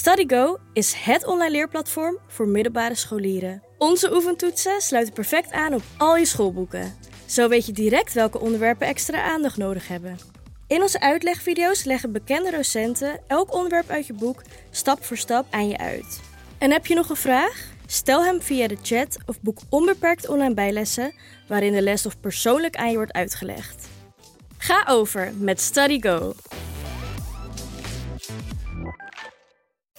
StudyGo is het online leerplatform voor middelbare scholieren. Onze oefentoetsen sluiten perfect aan op al je schoolboeken. Zo weet je direct welke onderwerpen extra aandacht nodig hebben. In onze uitlegvideo's leggen bekende docenten elk onderwerp uit je boek stap voor stap aan je uit. En heb je nog een vraag? Stel hem via de chat of boek onbeperkt online bijlessen waarin de lesstof persoonlijk aan je wordt uitgelegd. Ga over met StudyGo.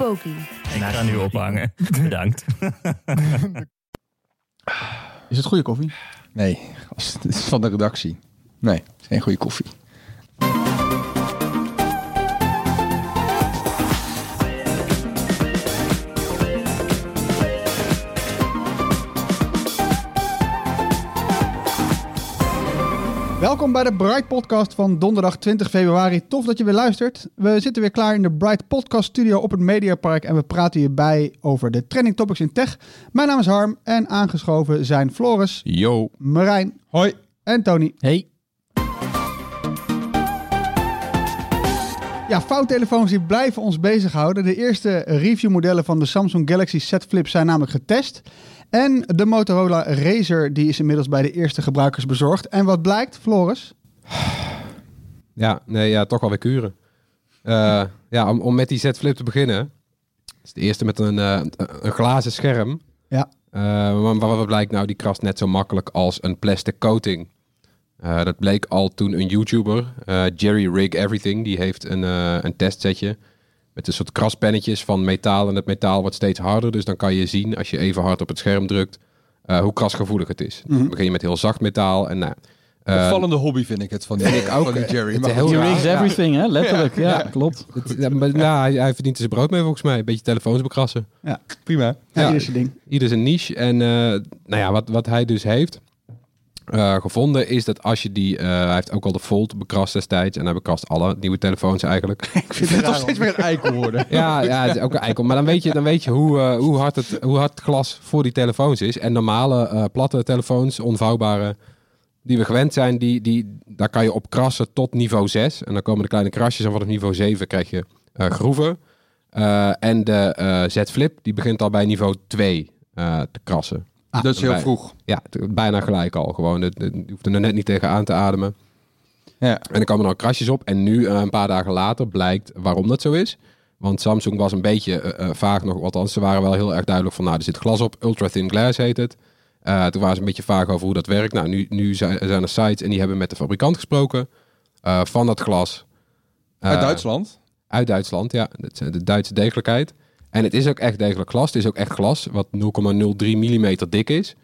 Poki. Ik ga nu ophangen. Bedankt. Is het goede koffie? Nee, als- het is van de redactie. Nee, het is geen goede koffie. Welkom bij de Bright Podcast van donderdag 20 februari. Tof dat je weer luistert. We zitten weer klaar in de Bright Podcast Studio op het Mediapark en we praten hierbij over de trending topics in tech. Mijn naam is Harm en aangeschoven zijn Floris, Yo. Marijn Hoi. en Tony. Hey. Ja, fouttelefoons die blijven ons bezighouden. De eerste reviewmodellen van de Samsung Galaxy Z Flip zijn namelijk getest. En de Motorola Razer die is inmiddels bij de eerste gebruikers bezorgd. En wat blijkt, Floris? Ja, nee, ja, toch wel weer kuren. Eh, ja, om, om met die Z Flip te beginnen. Het is de eerste met een, eh, een glazen scherm. Ja. Eh, maar maar wat blijkt nou? Die krast net zo makkelijk als een plastic coating. Dat bleek al toen een YouTuber, Jerry Rig Everything, die heeft een, een testsetje met een soort kraspennetjes van metaal. En het metaal wordt steeds harder, dus dan kan je zien als je even hard op het scherm drukt eh, hoe krasgevoelig het is. Dan begin je met heel zacht metaal en nou, eh, Opvallende hobby vind ik het van die, ik ook, van die eh, Jerry. het ja. rigs everything, hè? Letterlijk. Ja, Ja. klopt. Het- ja, maar, ja, hij, hij verdient er zijn brood mee volgens mij. Een beetje telefoons bekrassen. prima. Ja, Ja. hier is het ding. Ieder zijn niche. En eh, nou ja, wat, wat hij dus heeft eh, gevonden is dat als je die... eh, hij heeft ook al de Fold bekrast destijds. En hij bekrast alle nieuwe telefoons eigenlijk. Ik vind Het raar, steeds meer een eikel worden. ja, ja, het is ook een eikel. Maar dan weet je, dan weet je hoe, eh, hoe, hard het, hoe hard het glas voor die telefoons is. En normale eh, platte telefoons, onvouwbare... Die we gewend zijn, die, die, daar kan je op krassen tot niveau 6. En dan komen de kleine krasjes. En vanaf niveau 7 krijg je eh, groeven. Eh, en de eh, Z Flip, die begint al bij niveau 2 eh, te krassen. Dat is heel bij- vroeg. Ja, bijna gelijk al. Gewoon, het- het- je hoeft er net niet tegen aan te ademen. Ja. En er komen dan krasjes op. En nu, eh, een paar dagen later, blijkt waarom dat zo is. Want Samsung was een beetje eh, eh, vaag nog. Althans, ze waren wel heel erg duidelijk van... Nou, er zit glas op. Ultra thin glass heet het. Toen waren ze een beetje vaag over hoe dat werkt. Nou, nu, nu zijn, zijn er sites en die hebben met de fabrikant gesproken. van dat glas. Uit Duitsland. uit Duitsland, ja. Dat is de Duitse degelijkheid. En het is ook echt degelijk glas. Het is ook echt glas wat 0,03 mm dik is.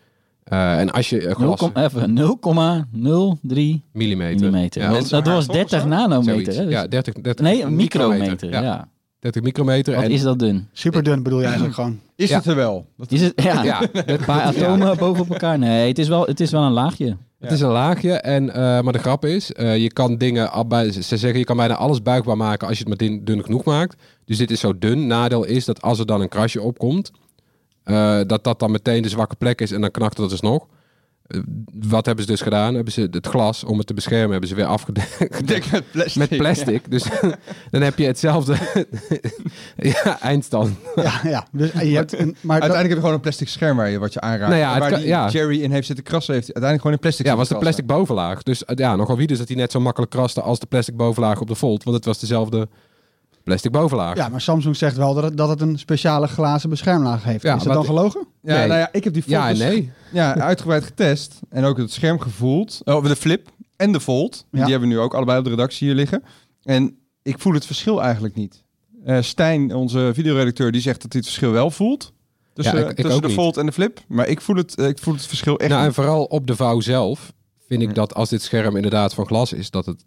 Eh, en als je eh, 0, glas... even 0,03 millimeter. millimeter. Ja, dat, was toch, 30 of zo? nanometer. Hè? Dus- Ja, 30, 30 nee, een micrometer. Ja. 30 micrometer. Wat en, is dat dun? Super dun bedoel je eigenlijk gewoon. Is ja. het er wel? Dat, Is het, ja, Ja, een paar atomen bovenop elkaar. Nee, het is wel, het is wel een laagje. Het is een laagje, en, eh, maar de grap is, eh, je kan dingen, al bij, ze zeggen je kan bijna alles buigbaar maken als je het maar dun, dun genoeg maakt. Dus dit is zo dun. Nadeel is dat als er dan een krasje opkomt, eh, dat dat dan meteen de zwakke plek is en dan knakt het dus nog. Eh, wat hebben ze dus gedaan? Hebben ze het glas, om het te beschermen, hebben ze weer afgedekt met plastic. met plastic. Dus dan heb je hetzelfde ja, eindstand. Ja, ja. Dus je hebt een, maar dat- Uiteindelijk heb je gewoon een plastic scherm waar je wat je aanraakt. Nou ja, waar kan- die ja. Jerry in heeft zitten krassen, heeft uiteindelijk gewoon in plastic Ja, was de plastic bovenlaag. Dus eh, ja, nogal wie dus dat hij net zo makkelijk kraste als de plastic bovenlaag op de Volt. Want het was dezelfde plastic bovenlaag. ja, maar Samsung zegt wel dat het, dat het een speciale glazen beschermlaag heeft. Ja, is dat dan gelogen? Ja, Nee. nou ja, ik heb die Fold Ja en dus nee. ja, uitgebreid getest. En ook het scherm gevoeld. Oh, de Flip en de Fold. Ja. Die hebben we nu ook allebei op de redactie hier liggen. En ik voel het verschil eigenlijk niet. Eh, Stijn, onze videoredacteur, die zegt dat hij het verschil wel voelt. Tussen, Ja, ik- ik tussen ook de niet. Fold en de Flip. Maar ik voel het, eh, ik voel het verschil echt Nou, en niet. vooral op de vouw zelf vind ik dat als dit scherm inderdaad van glas is, dat het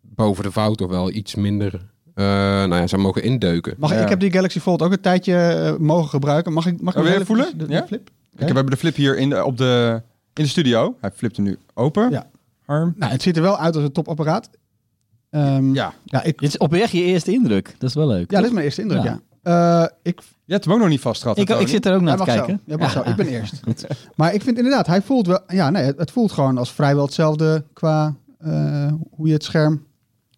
boven de vouw toch wel iets minder Eh, nou ja, ze mogen indeuken. Mag, ik- Ja. Ik heb die Galaxy Fold ook een tijdje eh, mogen gebruiken. Mag ik, mag ik Oh, nog wil je heel voelen? De, Ja? de flip? Ik heb, we hebben de flip hier in de, op de, in de studio. Hij flipt hem nu open. Ja. Arm. Nou, het ziet er wel uit als een topapparaat. Ehm, Ja. ja, ik, Dit is oprecht je eerste indruk. Dat is wel leuk. ja, dit is mijn eerste indruk, ja. Ja. Eh, ik, Je hebt hem ook nog niet vast gehad. ik, ik zit er ook naar te kijken. Zo. Mag zo. Ik ben eerst. Maar ik vind inderdaad, hij voelt wel... Ja, nee, het, het voelt gewoon als vrijwel hetzelfde qua eh, hoe je het scherm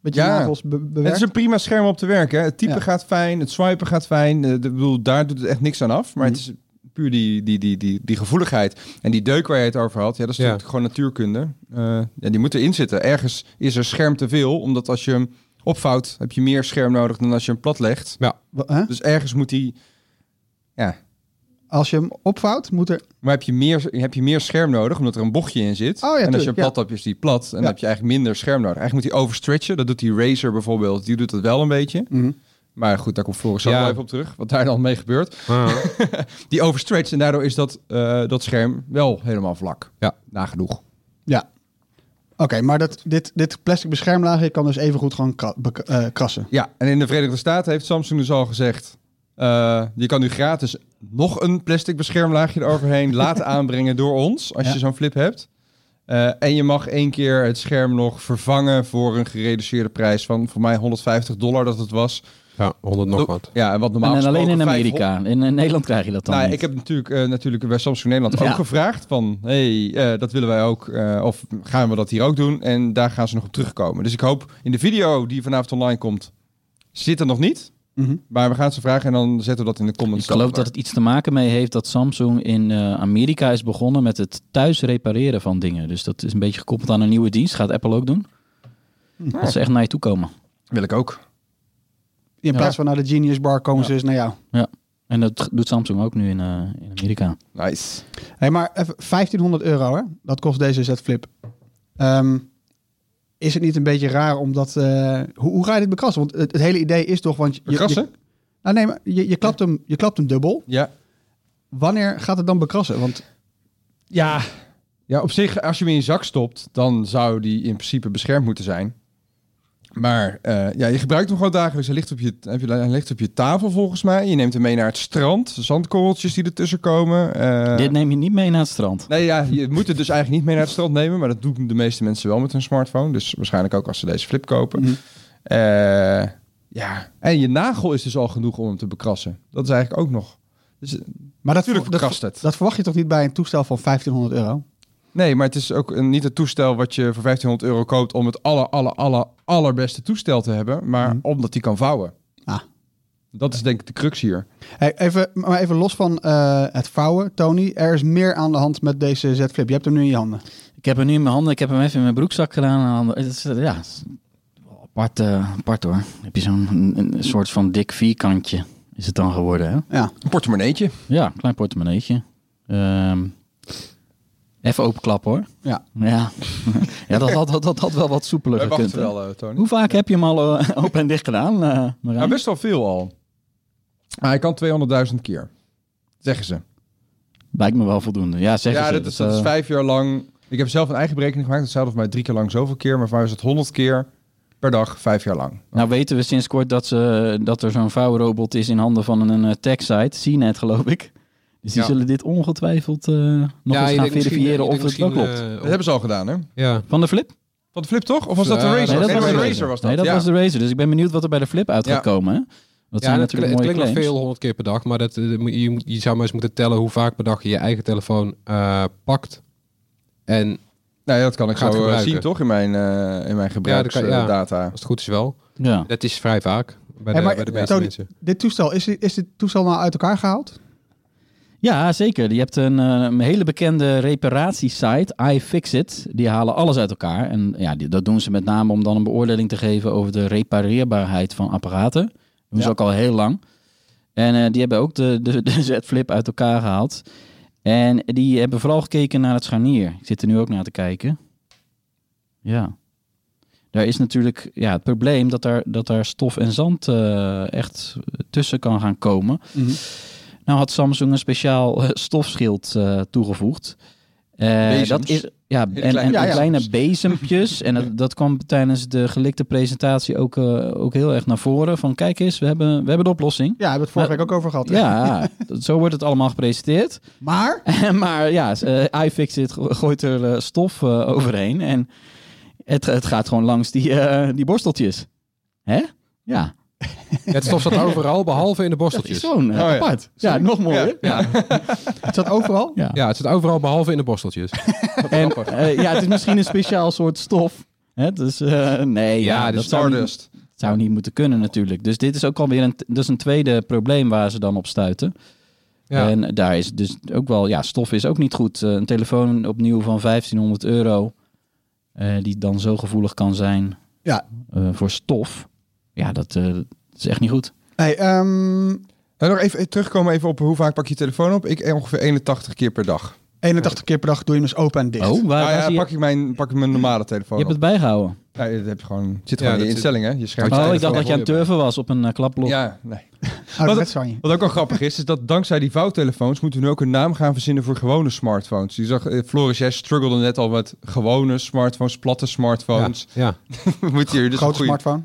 met je Ja. nagels be- Het is een prima scherm om op te werken. hè. Het typen Ja. gaat fijn, het swipen gaat fijn. Eh, de, bedoel, daar doet het echt niks aan af. Maar Mhm. het is puur die, die, die, die, die gevoeligheid. En die deuk waar je het over had, ja, dat is Ja. natuurlijk gewoon natuurkunde. Eh, ja, die moet erin zitten. Ergens is er scherm te veel, omdat als je hem opvouwt, heb je meer scherm nodig dan als je hem plat legt. Hè? Dus ergens moet die... Ja, Als je hem opvouwt, moet er... maar heb je, meer, heb je meer scherm nodig, omdat er een bochtje in zit. Oh ja, en als je plat hebt, is die plat. En dan heb je eigenlijk minder scherm nodig. Eigenlijk moet hij overstretchen. Dat doet die Razer bijvoorbeeld. Die doet dat wel een beetje. Mhm. Maar goed, daar komt Floris zo Ja. wel even op terug. Wat daar dan mee gebeurt. Ah. Die overstretcht en daardoor is dat, eh, dat scherm wel helemaal vlak. Ja. Nagenoeg. Ja. Oké, maar dat, dit, dit plastic beschermlaagje kan dus even goed gewoon kra- eh, krassen. Ja, en in de Verenigde Staten heeft Samsung dus al gezegd... eh, je kan nu gratis nog een plastic beschermlaagje eroverheen laten aanbrengen door ons. Als Ja. je zo'n flip hebt. Eh, en je mag één keer het scherm nog vervangen voor een gereduceerde prijs van voor mij 150 dollar dat het was. Ja, 100 nog wat. Ja, en wat normaal En, alleen in Amerika. In, Nederland krijg je dat dan Nou, niet. ik heb natuurlijk, eh, natuurlijk bij Samsung Nederland Ja. ook gevraagd van, hey, eh, dat willen wij ook, eh, of gaan we dat hier ook doen? En daar gaan ze nog op terugkomen. Dus ik hoop in de video die vanavond online komt, zit er nog niet. Mhm. Maar we gaan ze vragen en dan zetten we dat in de comments. Ik geloof dat het iets te maken mee heeft dat Samsung in eh, Amerika is begonnen met het thuis repareren van dingen. Dus dat is een beetje gekoppeld aan een nieuwe dienst. Gaat Apple ook doen. Dat ze echt naar je toe komen. Wil ik ook. In plaats van naar de Genius Bar komen Ja. ze eens naar jou. En dat doet Samsung ook nu in, eh, in Amerika. Nice. Hey, maar even 1500 euro, hè? Dat kost deze Z Flip. Ehm, is het niet een beetje raar omdat... eh, hoe, hoe ga je dit bekrassen? Want het, het hele idee is toch... Want je, je, Bekrassen? nou nee, maar je, je, klapt hem, je klapt hem dubbel. Ja. Wanneer gaat het dan bekrassen? Want Ja. Ja, op zich, als je hem in je zak stopt, dan zou die in principe beschermd moeten zijn. Maar eh, ja, je gebruikt hem gewoon dagelijks. Hij ligt, op je, hij ligt op je tafel volgens mij. Je neemt hem mee naar het strand. Zandkorreltjes die ertussen komen. Eh, Dit neem je niet mee naar het strand. Nee, ja, je moet het dus eigenlijk niet mee naar het strand nemen. Maar dat doen de meeste mensen wel met hun smartphone. Dus waarschijnlijk ook als ze deze flip kopen. Mhm. Eh, ja, en je nagel is dus al genoeg om hem te bekrassen. Dat is eigenlijk ook nog. Dus, maar dat, natuurlijk dat, bekrast het. dat verwacht je toch niet bij een toestel van 1500 euro? Nee, maar het is ook een, niet het toestel wat je voor 1500 euro koopt om het aller, aller, aller, allerbeste toestel te hebben, maar Mhm. omdat die kan vouwen. Ah. Dat is denk ik de crux hier. Hey, even, maar even los van eh, het vouwen, Tony. Er is meer aan de hand met deze Z Flip. Je hebt hem nu in je handen. Ik heb hem nu in mijn handen. Ik heb hem even in mijn broekzak gedaan. Eh, ja, het is wel apart, eh, apart hoor. Heb je zo'n een, een soort van dik vierkantje is het dan geworden. Hè? Ja. Een portemonneetje. Ja, klein portemonneetje. Ehm, even openklappen hoor. Ja. Ja, ja dat, had, dat, dat had wel wat soepeler We gekund. wachten hè? wel, eh, Tony. Hoe vaak heb je hem al eh, open en dicht gedaan? eh Marijn? Nou, best wel veel al. Maar hij kan 200.000 keer. Zeggen ze. Lijkt me wel voldoende. Ja, zeg ja, dat is, dat is vijf jaar lang. Ik heb zelf een eigen berekening gemaakt. Dat zou volgens mij drie keer lang zoveel keer. Maar voor mij is het 100 keer per dag, vijf jaar lang. Nou weten we sinds kort dat, ze, dat er zo'n vouwrobot is in handen van een, tech-site, CNET geloof ik. Dus die Ja. zullen dit ongetwijfeld eh, nog eens je gaan verifiëren of het wel misschien, klopt. eh, Dat hebben ze al gedaan, hè? ja. Van de flip? Van de flip toch? Of was dat de Ja, Razer? nee, dat Nee, was de Razer Razer. was dat. Nee, dat ja. was de Razer. Dus ik ben benieuwd wat er bij de flip uit gaat Ja. komen. Hè? Dat Ja, zijn dat natuurlijk het mooie klinkt nog veel, 100 keer per dag. Maar dat, eh, je, moet, je zou maar eens moeten tellen hoe vaak per dag je je eigen telefoon eh, pakt. En Nee, dat kan ik Gaat zo eh, gebruiken. zien toch in mijn, eh in mijn Ja, dat kan- gebruiksdata. als het goed is wel. Ja. Dat is vrij vaak bij Hey, de, maar, bij de ja, meeste Tony, mensen. Dit toestel, is, dit- is dit toestel nou uit elkaar gehaald? Ja, zeker. Je hebt een, eh, een hele bekende reparatiesite, iFixit. Die halen alles uit elkaar. En ja, die, dat doen ze met name om dan een beoordeling te geven over de repareerbaarheid van apparaten. Dat doen ze ook al heel lang. En eh, die hebben ook de, de, de Z-Flip uit elkaar gehaald. En die hebben vooral gekeken naar het scharnier. Ik zit er nu ook naar te kijken. Ja. Daar is natuurlijk ja, het probleem dat daar, dat daar stof en zand eh, echt tussen kan gaan komen. Nou had Samsung een speciaal eh, stofschild eh, toegevoegd. Bezems. dat is, ja, en, kleine en Ja, ja. kleine bezempjes. en dat, dat kwam tijdens de gelikte presentatie ook, ook heel erg naar voren. Van kijk eens, we hebben, we hebben de oplossing. Ja, hebben we het vorige Maar- week ook over gehad. hè? Ja, zo wordt het allemaal gepresenteerd. Maar, maar ja, eh iFixit go- gooit er stof overheen. En het, het gaat gewoon langs die, die borsteltjes. Hè? Ja, Het stof zat overal, behalve in de dat is borsteltjes. gewoon eh, Oh ja. apart. Ja, nog mooier. Ja. het zat overal. Ja. Ja, het zit overal behalve in de borsteltjes. En eh, ja, het is misschien een speciaal soort stof. Hè? Dus eh, nee, ja, Ja, de dat zou niet, Stardust. zou niet moeten kunnen natuurlijk. Dus dit is ook alweer een, dus een tweede probleem waar ze dan op stuiten. Ja. En daar is dus ook wel, ja, stof is ook niet goed. Eh, een telefoon opnieuw van 1500 euro, eh, die dan zo gevoelig kan zijn Ja. eh, voor stof. Ja, dat, eh, dat is echt niet goed. Hey, ehm, Nou, nog even terugkomen even op hoe vaak pak je je telefoon op. Ik ongeveer 81 keer per dag. 81 keer per dag doe je hem dus open en dicht. Oh, waar, Nou ja, je, pak ik mijn, pak ik mijn normale telefoon je hebt op. het bijgehouden. Ja, dat heb je gewoon, zit Ja, gewoon in je dat- instellingen. Je schermt Oh, ik dacht dat jij aan het je turven was op een uh, klapblok. Ja, nee. Je. Wat ook al grappig is, is dat dankzij die vouwtelefoons moeten we nu ook een naam gaan verzinnen voor gewone smartphones. Je zag, eh, Floris, jij struggelde net al met gewone smartphones, platte smartphones. Ja, moet hier dus een Grote goede, smartphone.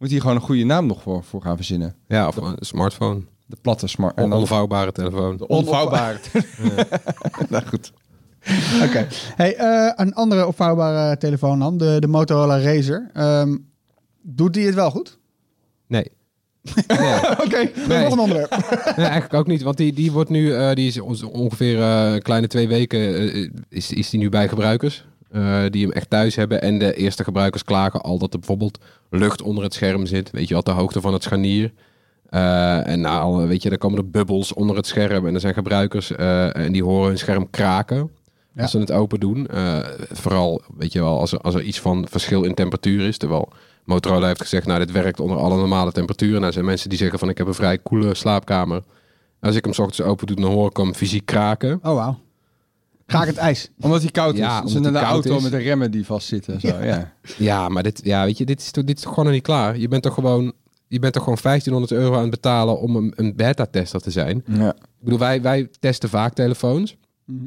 Moet hier gewoon een goede naam nog voor, voor gaan verzinnen. ja of een smartphone. De platte smart. Een En onvouwbare telefoon. de onvouwbare. nou goed. Oké. Hey, eh, een andere opvouwbare telefoon dan, de, de Motorola Razer. Ehm, doet die het wel goed? Nee. nee. Oké, Nee. nog een onderwerp. Nee, eigenlijk ook niet. Want die, die wordt nu, eh, die is ongeveer eh, een kleine twee weken, is, is die nu bij gebruikers. Eh, die hem echt thuis hebben. En de eerste gebruikers klagen al dat er bijvoorbeeld lucht onder het scherm zit. Weet je wat, de hoogte van het scharnier. Eh, en nou, weet je, dan komen er bubbels onder het scherm. En er zijn gebruikers eh, en die horen hun scherm kraken. Ja. Als ze het open doen. Vooral, weet je wel, als er, als er iets van verschil in temperatuur is. Terwijl Motorola heeft gezegd, nou, dit werkt onder alle normale temperaturen. Nou, er zijn mensen die zeggen van, ik heb een vrij koele slaapkamer. Als ik hem 's ochtends open doe, dan hoor ik hem fysiek kraken. Oh, wauw. Graag het ijs. Omdat hij koud is. Ja, in hij een koud auto is. met de remmen die vastzitten. en Zo, ja. Ja, maar dit, ja, weet je, dit is, toch- dit is toch gewoon nog niet klaar. Je bent toch gewoon, je bent toch gewoon 1500 euro aan het betalen om een, een beta-tester te zijn. Ja. Ik bedoel, wij, wij testen vaak telefoons. Mhm.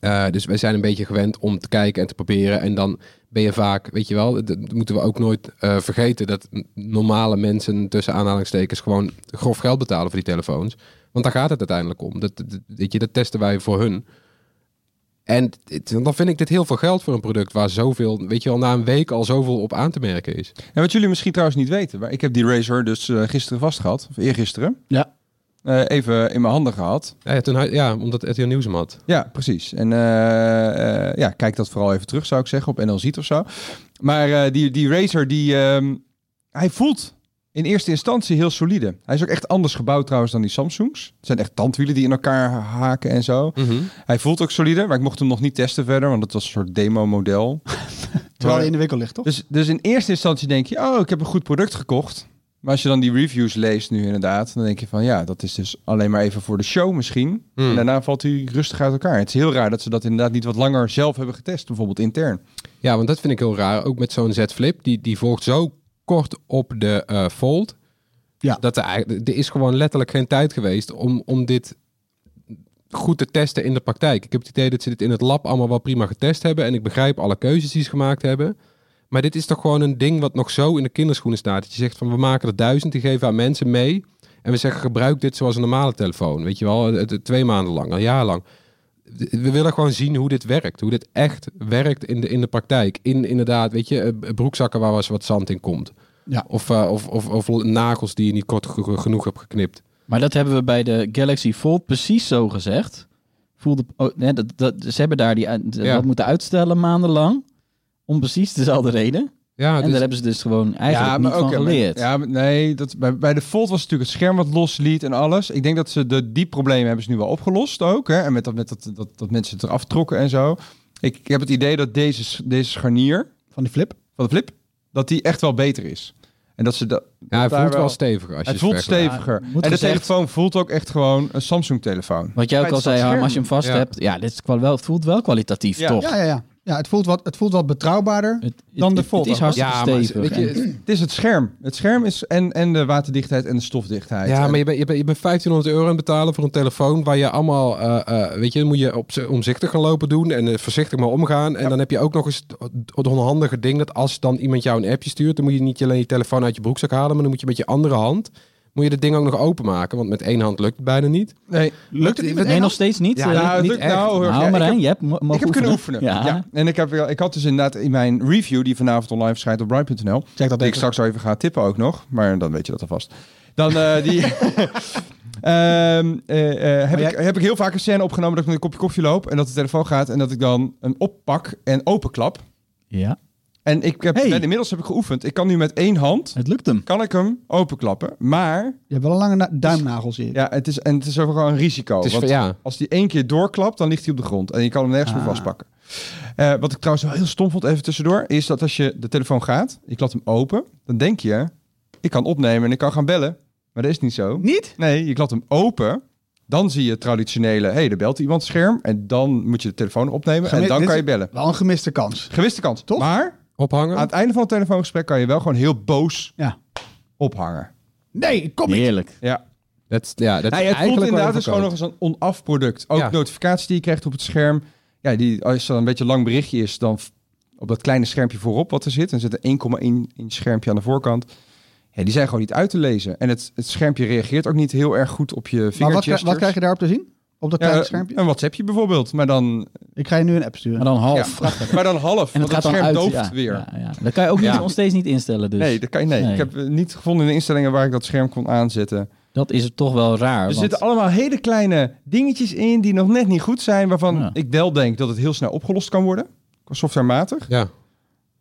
Eh, dus wij zijn een beetje gewend om te kijken en te proberen. En dan ben je vaak, weet je wel, dat moeten we ook nooit eh, vergeten. Dat normale mensen tussen aanhalingstekens gewoon grof geld betalen voor die telefoons. Want daar gaat het uiteindelijk om. Dat, dat, weet je, dat testen wij voor hun. En het- dan vind ik dit heel veel geld voor een product waar zoveel, weet je wel, na een week al zoveel op aan te merken is. En wat jullie misschien trouwens niet weten, maar ik heb die Razer dus eh, gisteren vast gehad, of eergisteren. Ja. Eh, even in mijn handen gehad. Ja, ja, toen, ja omdat RTL Nieuws hem had. Ja, precies. En eh, eh, ja, kijk dat vooral even terug, zou ik zeggen, op NL Ziet of zo. Maar eh, die, die Razer, die, ehm, hij voelt in eerste instantie heel solide. Hij is ook echt anders gebouwd trouwens dan die Samsungs. Het zijn echt tandwielen die in elkaar haken en zo. Hij voelt ook solide, maar ik mocht hem nog niet testen verder, want het was een soort demo-model. Terwijl hij in de winkel ligt, toch? Dus, dus in eerste instantie denk je, oh, ik heb een goed product gekocht. Maar als je dan die reviews leest nu inderdaad, dan denk je van ja, dat is dus alleen maar even voor de show misschien. Hmm. En daarna valt hij rustig uit elkaar. Het is heel raar dat ze dat inderdaad niet wat langer zelf hebben getest, bijvoorbeeld intern. Ja, want dat vind ik heel raar. Ook met zo'n Z Flip, die, die volgt zo kort op de eh, Fold. Ja. Dat er, eigenlijk- er is gewoon letterlijk geen tijd geweest om, om dit goed te testen in de praktijk. Ik heb het idee dat ze dit in het lab allemaal wel prima getest hebben. En ik begrijp alle keuzes die ze gemaakt hebben. Maar dit is toch gewoon een ding wat nog zo in de kinderschoenen staat. Dat je zegt van we maken er duizend, die geven aan mensen mee. En we zeggen gebruik dit zoals een normale telefoon. Weet je wel, twee maanden lang, een jaar lang. We willen gewoon zien hoe dit werkt. Hoe dit echt werkt in de, in de praktijk. In inderdaad, weet je, eh, broekzakken waar was wat zand in komt. Ja. Of, eh, of, of, of nagels die je niet kort ge- genoeg hebt geknipt. Maar dat hebben we bij de Galaxy Fold precies zo gezegd. Voelde, oh, nee, dat, dat, ze hebben daar die, Ja. dat moeten uitstellen maandenlang. Om precies dezelfde reden. Ja, en dus- daar hebben ze dus gewoon eigenlijk niet van oké, maar- geleerd. ja, maar nee, dat, bij, bij de Fold was het natuurlijk het scherm wat losliet en alles. Ik denk dat ze de, die problemen hebben ze nu wel opgelost ook. Hè? En met, dat, met dat, dat, dat mensen het eraf trokken en zo. Ik, ik heb het idee dat deze, deze scharnier Van die flip. van de Flip, dat die echt wel beter is. En dat ze dat. ja, hij voelt wel wel- steviger. Als je Het het voelt vergelijkt. steviger. en de gezegd- telefoon voelt ook echt gewoon een Samsung telefoon. Wat jij ook al zei, Harm, als je hem vast Ja. hebt. Ja, dit is wel, voelt wel kwalitatief, Ja. toch? Ja, ja, ja. Ja het voelt wat, het voelt wat betrouwbaarder. Het, Dan het- de het, Volt het is hartstikke Ja, maar weet je, Het is het scherm. Het scherm is en, en de waterdichtheid en de stofdichtheid. Ja, En- maar je bent, je, bent, je bent 1500 euro aan het betalen voor een telefoon waar je allemaal, eh, eh, weet je, dan moet je op, omzichtig gaan lopen doen en eh, voorzichtig maar omgaan. En dan heb je ook nog eens het onhandige ding dat als dan iemand jou een appje stuurt, dan moet je niet alleen je telefoon uit je broekzak halen, maar dan moet je met je andere hand, moet je het ding ook nog openmaken, want met één hand lukt het bijna niet. nee, Lukt het niet met Nee, nog steeds niet. Ja, eh, nou, niet lukt echt. nou. erg. nou, Ja, ik Marijn, heb- je hebt Ik heb kunnen oefenen. Ja. Ja. En ik, heb, ik had dus inderdaad in mijn review, die vanavond online verschijnt op Bright.nl, Zeg dat die ik straks even ga tippen ook nog, maar dan weet je dat alvast. Dan eh, die... Ehm, eh, heb, jij- ik, heb ik heel vaak een scène opgenomen dat ik met een kopje koffie loop en dat de telefoon gaat en dat ik dan hem oppak en openklap. Ja, En ik heb, Hey. ben, inmiddels heb ik geoefend. Ik kan nu met één hand, het lukt hem. kan ik hem openklappen. Maar Je hebt wel een lange na- duimnagel, zie je. ja, het is, en het is ook gewoon een risico. Het is want van- ja, als die één keer doorklapt, dan ligt hij op de grond. En je kan hem nergens meer Ah. vastpakken. Eh, wat ik trouwens wel heel stom vond, even tussendoor, is dat als je de telefoon gaat, je klapt hem open, dan denk je, ik kan opnemen en ik kan gaan bellen. Maar dat is niet zo. Niet? Nee, je klapt hem open. Dan zie je het traditionele, hé, hey, er belt iemand scherm. En dan moet je de telefoon opnemen Gemi- en dan dit kan is- je bellen. Wel een gemiste kans. Gewiste kant. Toch? Maar ophangen. aan het einde van het telefoongesprek kan je wel gewoon heel boos Ja. ophangen. Nee, kom niet. Heerlijk. Ja. Dat, is- ja, dat is het voelt inderdaad dus gewoon nog eens een onaf product. Ook Ja. notificaties die je krijgt op het scherm. Ja, die, als er een beetje een lang berichtje is, dan f- op dat kleine schermpje voorop wat er zit. Dan zit een 1,1 inch schermpje aan de voorkant. Ja, die zijn gewoon niet uit te lezen. En het, het schermpje reageert ook niet heel erg goed op je Maar wat, wat krijg je daarop te zien? Op dat Ja, kleine schermpje? Een WhatsAppje bijvoorbeeld. Maar dan, Ik ga je nu een app sturen. Maar dan half. ja, maar dan half. En want het gaat het dan scherm uit. dooft ja, weer. Ja, ja. Dat kan je ook niet, Ja. nog steeds niet instellen. Dus. Nee, dat kan je, nee, Nee. ik heb eh, niet gevonden in de instellingen waar ik dat scherm kon aanzetten. Dat is het toch wel raar. Er want- zitten allemaal hele kleine dingetjes in die nog net niet goed zijn, waarvan Ja. ik wel denk dat het heel snel opgelost kan worden. Softwarematig. Ja.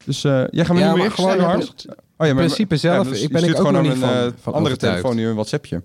Dus eh, jij gaat me Ja, nu weer gewoon in Harms? Oh, ja, maar, principe zelf, dus ik ben ik ook gewoon nog aan niet een van- eh, van andere overtuigd. telefoon nu een WhatsAppje.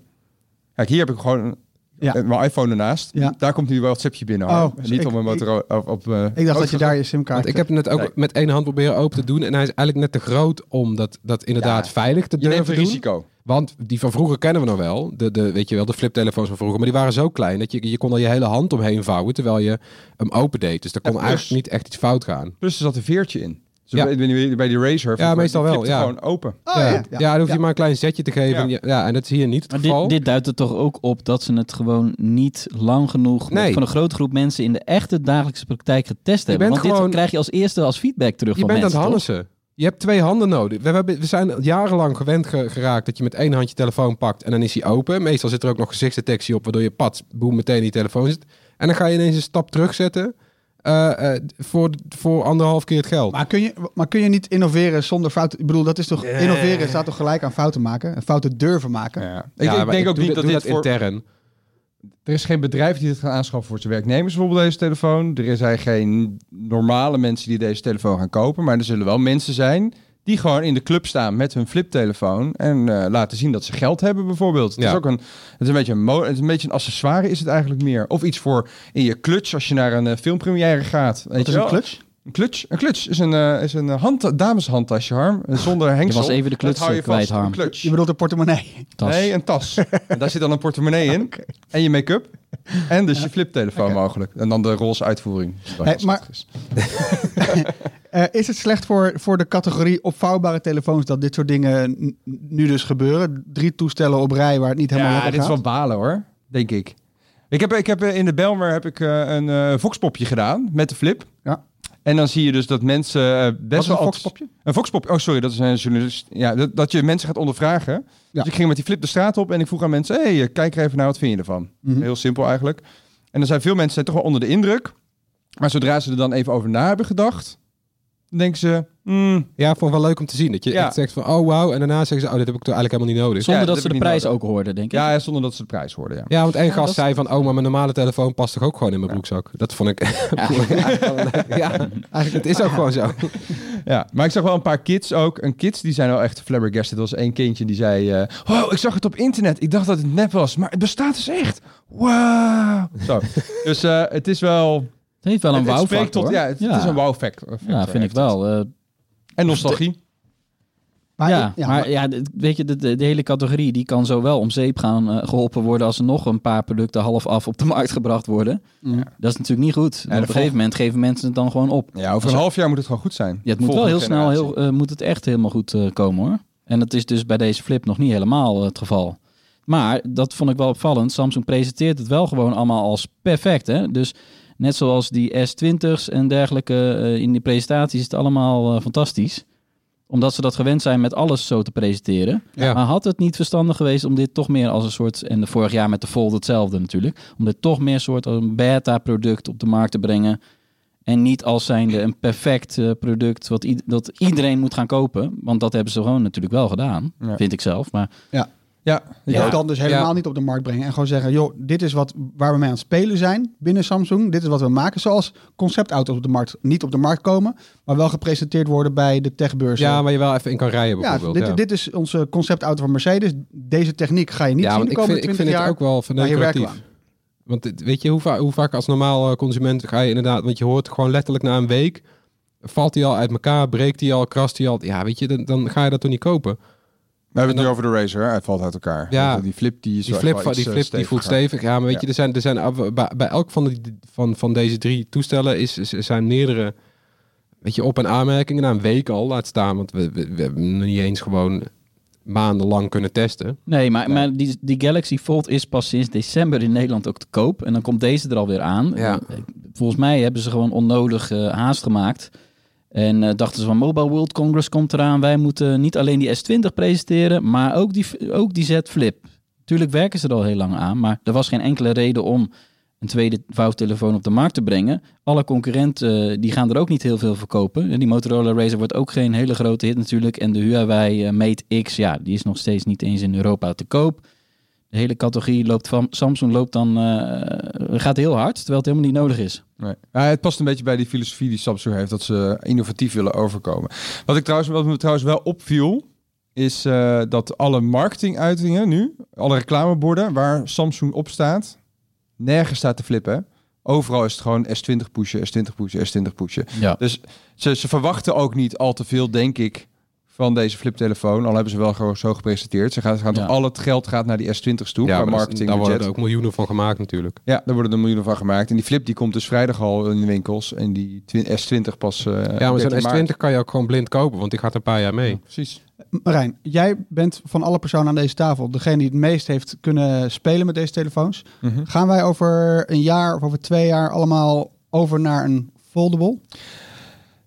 Kijk, hier heb ik gewoon Ja. eh, mijn iPhone ernaast. Ja. Daar komt nu een WhatsAppje binnen. Harm. Oh, dus niet ik- op mijn Motorola. Op, op, eh, Ik dacht dat je daar je simkaart... Ik heb het net ook Nee. met één hand proberen open te doen. En hij is eigenlijk net te groot om dat, dat inderdaad Ja. veilig te je neemt durven een doen. risico. Want die van vroeger kennen we nog wel. De, de, weet je wel, de fliptelefoons van vroeger. Maar die waren zo klein dat je, je kon er je hele hand omheen vouwen terwijl je hem open deed. Dus er kon plus- eigenlijk niet echt iets fout gaan. Plus er zat een veertje in. Dus Ja. bij, bij- bij die Razer. Ja, meestal wel, ja. gewoon open. Oh, ja. ja. Ja, dan hoef je Ja. maar een klein zetje te geven. Ja. En dat is hier niet het Maar geval. dit, dit duidt er toch ook op dat ze het gewoon niet lang genoeg met- Nee. van een grote groep mensen in de echte dagelijkse praktijk getest hebben. Want gewoon- dit krijg je als eerste als feedback terug je van bent aan het hannissen. Je hebt twee handen nodig. We, hebben, we zijn jarenlang gewend ge- geraakt dat je met één hand je telefoon pakt en dan is hij open. Meestal zit er ook nog gezichtsdetectie op, waardoor je pad, boem, meteen in die telefoon zit. En dan ga je ineens een stap terugzetten eh, eh, voor, voor anderhalf keer het geld. Maar kun, je, maar kun je niet innoveren zonder fouten? Ik bedoel, dat is toch... Nee. Innoveren staat toch gelijk aan fouten maken? En fouten durven maken? Ja. Ik, Ja, ik maar denk ook niet dit- dat dit voor... intern. Er is geen bedrijf die dit gaat aanschaffen voor zijn werknemers, bijvoorbeeld deze telefoon. Er zijn geen normale mensen die deze telefoon gaan kopen. Maar er zullen wel mensen zijn die gewoon in de club staan met hun fliptelefoon. En eh, laten zien dat ze geld hebben, bijvoorbeeld. Het, Ja. is ook een, het, is een beetje een het is een beetje een accessoire, is het eigenlijk meer. Of iets voor in je clutch als je naar een eh, filmpremière gaat. Weet Wat is je een wel? clutch? Een clutch, een clutch is een, eh, is een hand, dameshandtasje, Harm. Zonder Je hengsel. was even de Dat kluts hou je eh, kwijt. Een Harm. clutch. Je bedoelt een portemonnee. Tas. Nee, een tas. en daar zit dan een portemonnee in. En je make-up. En dus je fliptelefoon mogelijk. En dan de roze uitvoering. Hey, maar- het is. Eh, is het slecht voor, voor de categorie opvouwbare telefoons dat dit soort dingen nu dus gebeuren? Drie toestellen op rij waar het niet helemaal Ja, lekker dit is gaat? wel balen hoor. Denk ik. Ik heb, ik heb eh, in de Belmer heb ik eh, een eh voxpopje gedaan met de flip. Ja. En dan zie je dus dat mensen eh, best is een wel... foxpopje? Een foxpop. Oh, sorry, dat is een journalist. Ja, dat, dat je mensen gaat ondervragen. Ja. Dus ik ging met die flip de straat op en ik vroeg aan mensen: hey, eh, kijk er even naar, wat vind je ervan? Mhm. Heel simpel eigenlijk. En er zijn veel mensen zijn toch wel onder de indruk. Maar zodra ze er dan even over na hebben gedacht, dan denken ze: hmm, Ja, ik vond het wel leuk om te zien. Dat je Ja. echt zegt van, oh wauw. En daarna zeggen ze, oh, dit heb ik toch eigenlijk helemaal niet nodig. Zonder Ja, dat dat ze de heb ik niet prijs nodig. ook hoorden, denk ik. ja, zonder dat ze de prijs hoorden. Ja. Ja, want één Ja, gast zei van, oh, maar mijn normale telefoon past toch ook gewoon in mijn broekzak. Dat vond ik... ja, eigenlijk, het is ook gewoon zo. ja, maar ik zag wel een paar kids ook. En kids die zijn wel echt flabbergasted. Er was één kindje die zei: eh, Oh, ik zag het op internet. Ik dacht dat het nep was, maar het bestaat dus echt. Wow. Zo. dus eh, het is wel. Het heeft wel een wow spreekt tot, ja, het, het is een wow factor. Ja, vind ik wel. Eh, En nostalgie. Maar ja, ik- maar ja, weet je, de, de, de hele categorie die kan zo wel om zeep gaan eh, geholpen worden als er nog een paar producten half af op de markt gebracht worden. Dat is natuurlijk niet goed. de op een gegeven moment geven mensen het dan gewoon op. Ja, over Als een half jaar moet het gewoon goed zijn. Ja, het moet wel heel snel, heel, eh, moet het echt helemaal goed komen hoor. En dat is dus bij deze flip nog niet helemaal het geval. Maar dat vond ik wel opvallend. Samsung presenteert het wel gewoon allemaal als perfect. Hè? Dus net zoals die S20's en dergelijke eh, in die presentaties is het allemaal eh, fantastisch. Omdat ze dat gewend zijn met alles zo te presenteren. Ja. Maar had het niet verstandig geweest om dit toch meer als een soort... En de vorig jaar met de Fold hetzelfde natuurlijk. Om dit toch meer soort een beta-product op de markt te brengen. En niet als zijnde een perfect eh, product wat dat iedereen moet gaan kopen. Want dat hebben ze gewoon natuurlijk wel gedaan. Ja. Vind ik zelf. Maar Ja, Je ja. kan dan dus helemaal Ja. niet op de markt brengen en gewoon zeggen, joh, dit is wat waar we mee aan het spelen zijn binnen Samsung. Dit is wat we maken, zoals conceptauto's op de markt niet op de markt komen, maar wel gepresenteerd worden bij de techbeurs. Ja, maar je wel even in kan rijden Ja, bijvoorbeeld. dit, ja. dit is onze conceptauto van Mercedes. Deze techniek ga je niet ja, zien de ik komende vind, ik 20 vind het jaar. ook wel verneukeratief. Want dit- weet je, hoe, va- hoe vaak als normaal eh, consument ga je inderdaad... Want je hoort gewoon letterlijk na een week... Valt hij al uit elkaar, breekt hij al, krast hij al. Ja, weet je, dan, dan ga je dat toch niet kopen. We hebben het nu over de Razer. hè? Hij valt uit elkaar. Ja. Die flip die is Die wel flip, wel van- iets, die eh, flip die voelt stevig. Ja, maar weet Ja. je, er zijn, er zijn af- bij, bij elk van, de, van, van deze drie toestellen is, is- zijn meerdere weet je, op- en aanmerkingen na een week al laat staan. Want we, we, we hebben nog niet eens gewoon maandenlang kunnen testen. nee, maar, maar die, die Galaxy Fold is pas sinds december in Nederland ook te koop. En dan komt deze er alweer aan. Ja. Eh, Volgens mij hebben ze gewoon onnodig eh, haast gemaakt. En eh, dachten ze van Mobile World Congress komt eraan. Wij moeten niet alleen die S20 presenteren, maar ook die, ook die Z Flip. Tuurlijk werken ze er al heel lang aan, maar er was geen enkele reden om een tweede vouwtelefoon op de markt te brengen. Alle concurrenten eh, die gaan er ook niet heel veel verkopen. En Die Motorola Razr wordt ook geen hele grote hit natuurlijk. En de Huawei eh, Mate X, ja, die is nog steeds niet eens in Europa te koop. De hele categorie loopt van Samsung loopt dan eh, gaat heel hard, terwijl het helemaal niet nodig is. Nee. Ja, het past een beetje bij die filosofie die Samsung heeft, dat ze innovatief willen overkomen. Wat, ik trouwens, wat me trouwens wel opviel, is eh, dat alle marketinguitingen nu, alle reclameborden waar Samsung op staat, nergens staat te flippen. Overal is het gewoon S20 pushen, S20 pushen, S20 pushen. Ja. Dus ze, ze verwachten ook niet al te veel, denk ik, van deze fliptelefoon. Al hebben ze wel gewoon zo gepresenteerd. Ze gaan, ze gaan Ja. toch al het geld gaat naar die S20's toe, Ja, marketing daar worden er ook miljoenen van gemaakt natuurlijk. Ja, daar worden er miljoenen van gemaakt. En die flip die komt dus vrijdag al in de winkels. En die twi- S20 pas. eh Ja, maar 13 zo'n maart. S20 kan je ook gewoon blind kopen, want die gaat een paar jaar mee. Precies. Marijn, jij bent van alle personen aan deze tafel degene die het meest heeft kunnen spelen met deze telefoons. Mhm. Gaan wij over een jaar of over twee jaar allemaal over naar een foldable?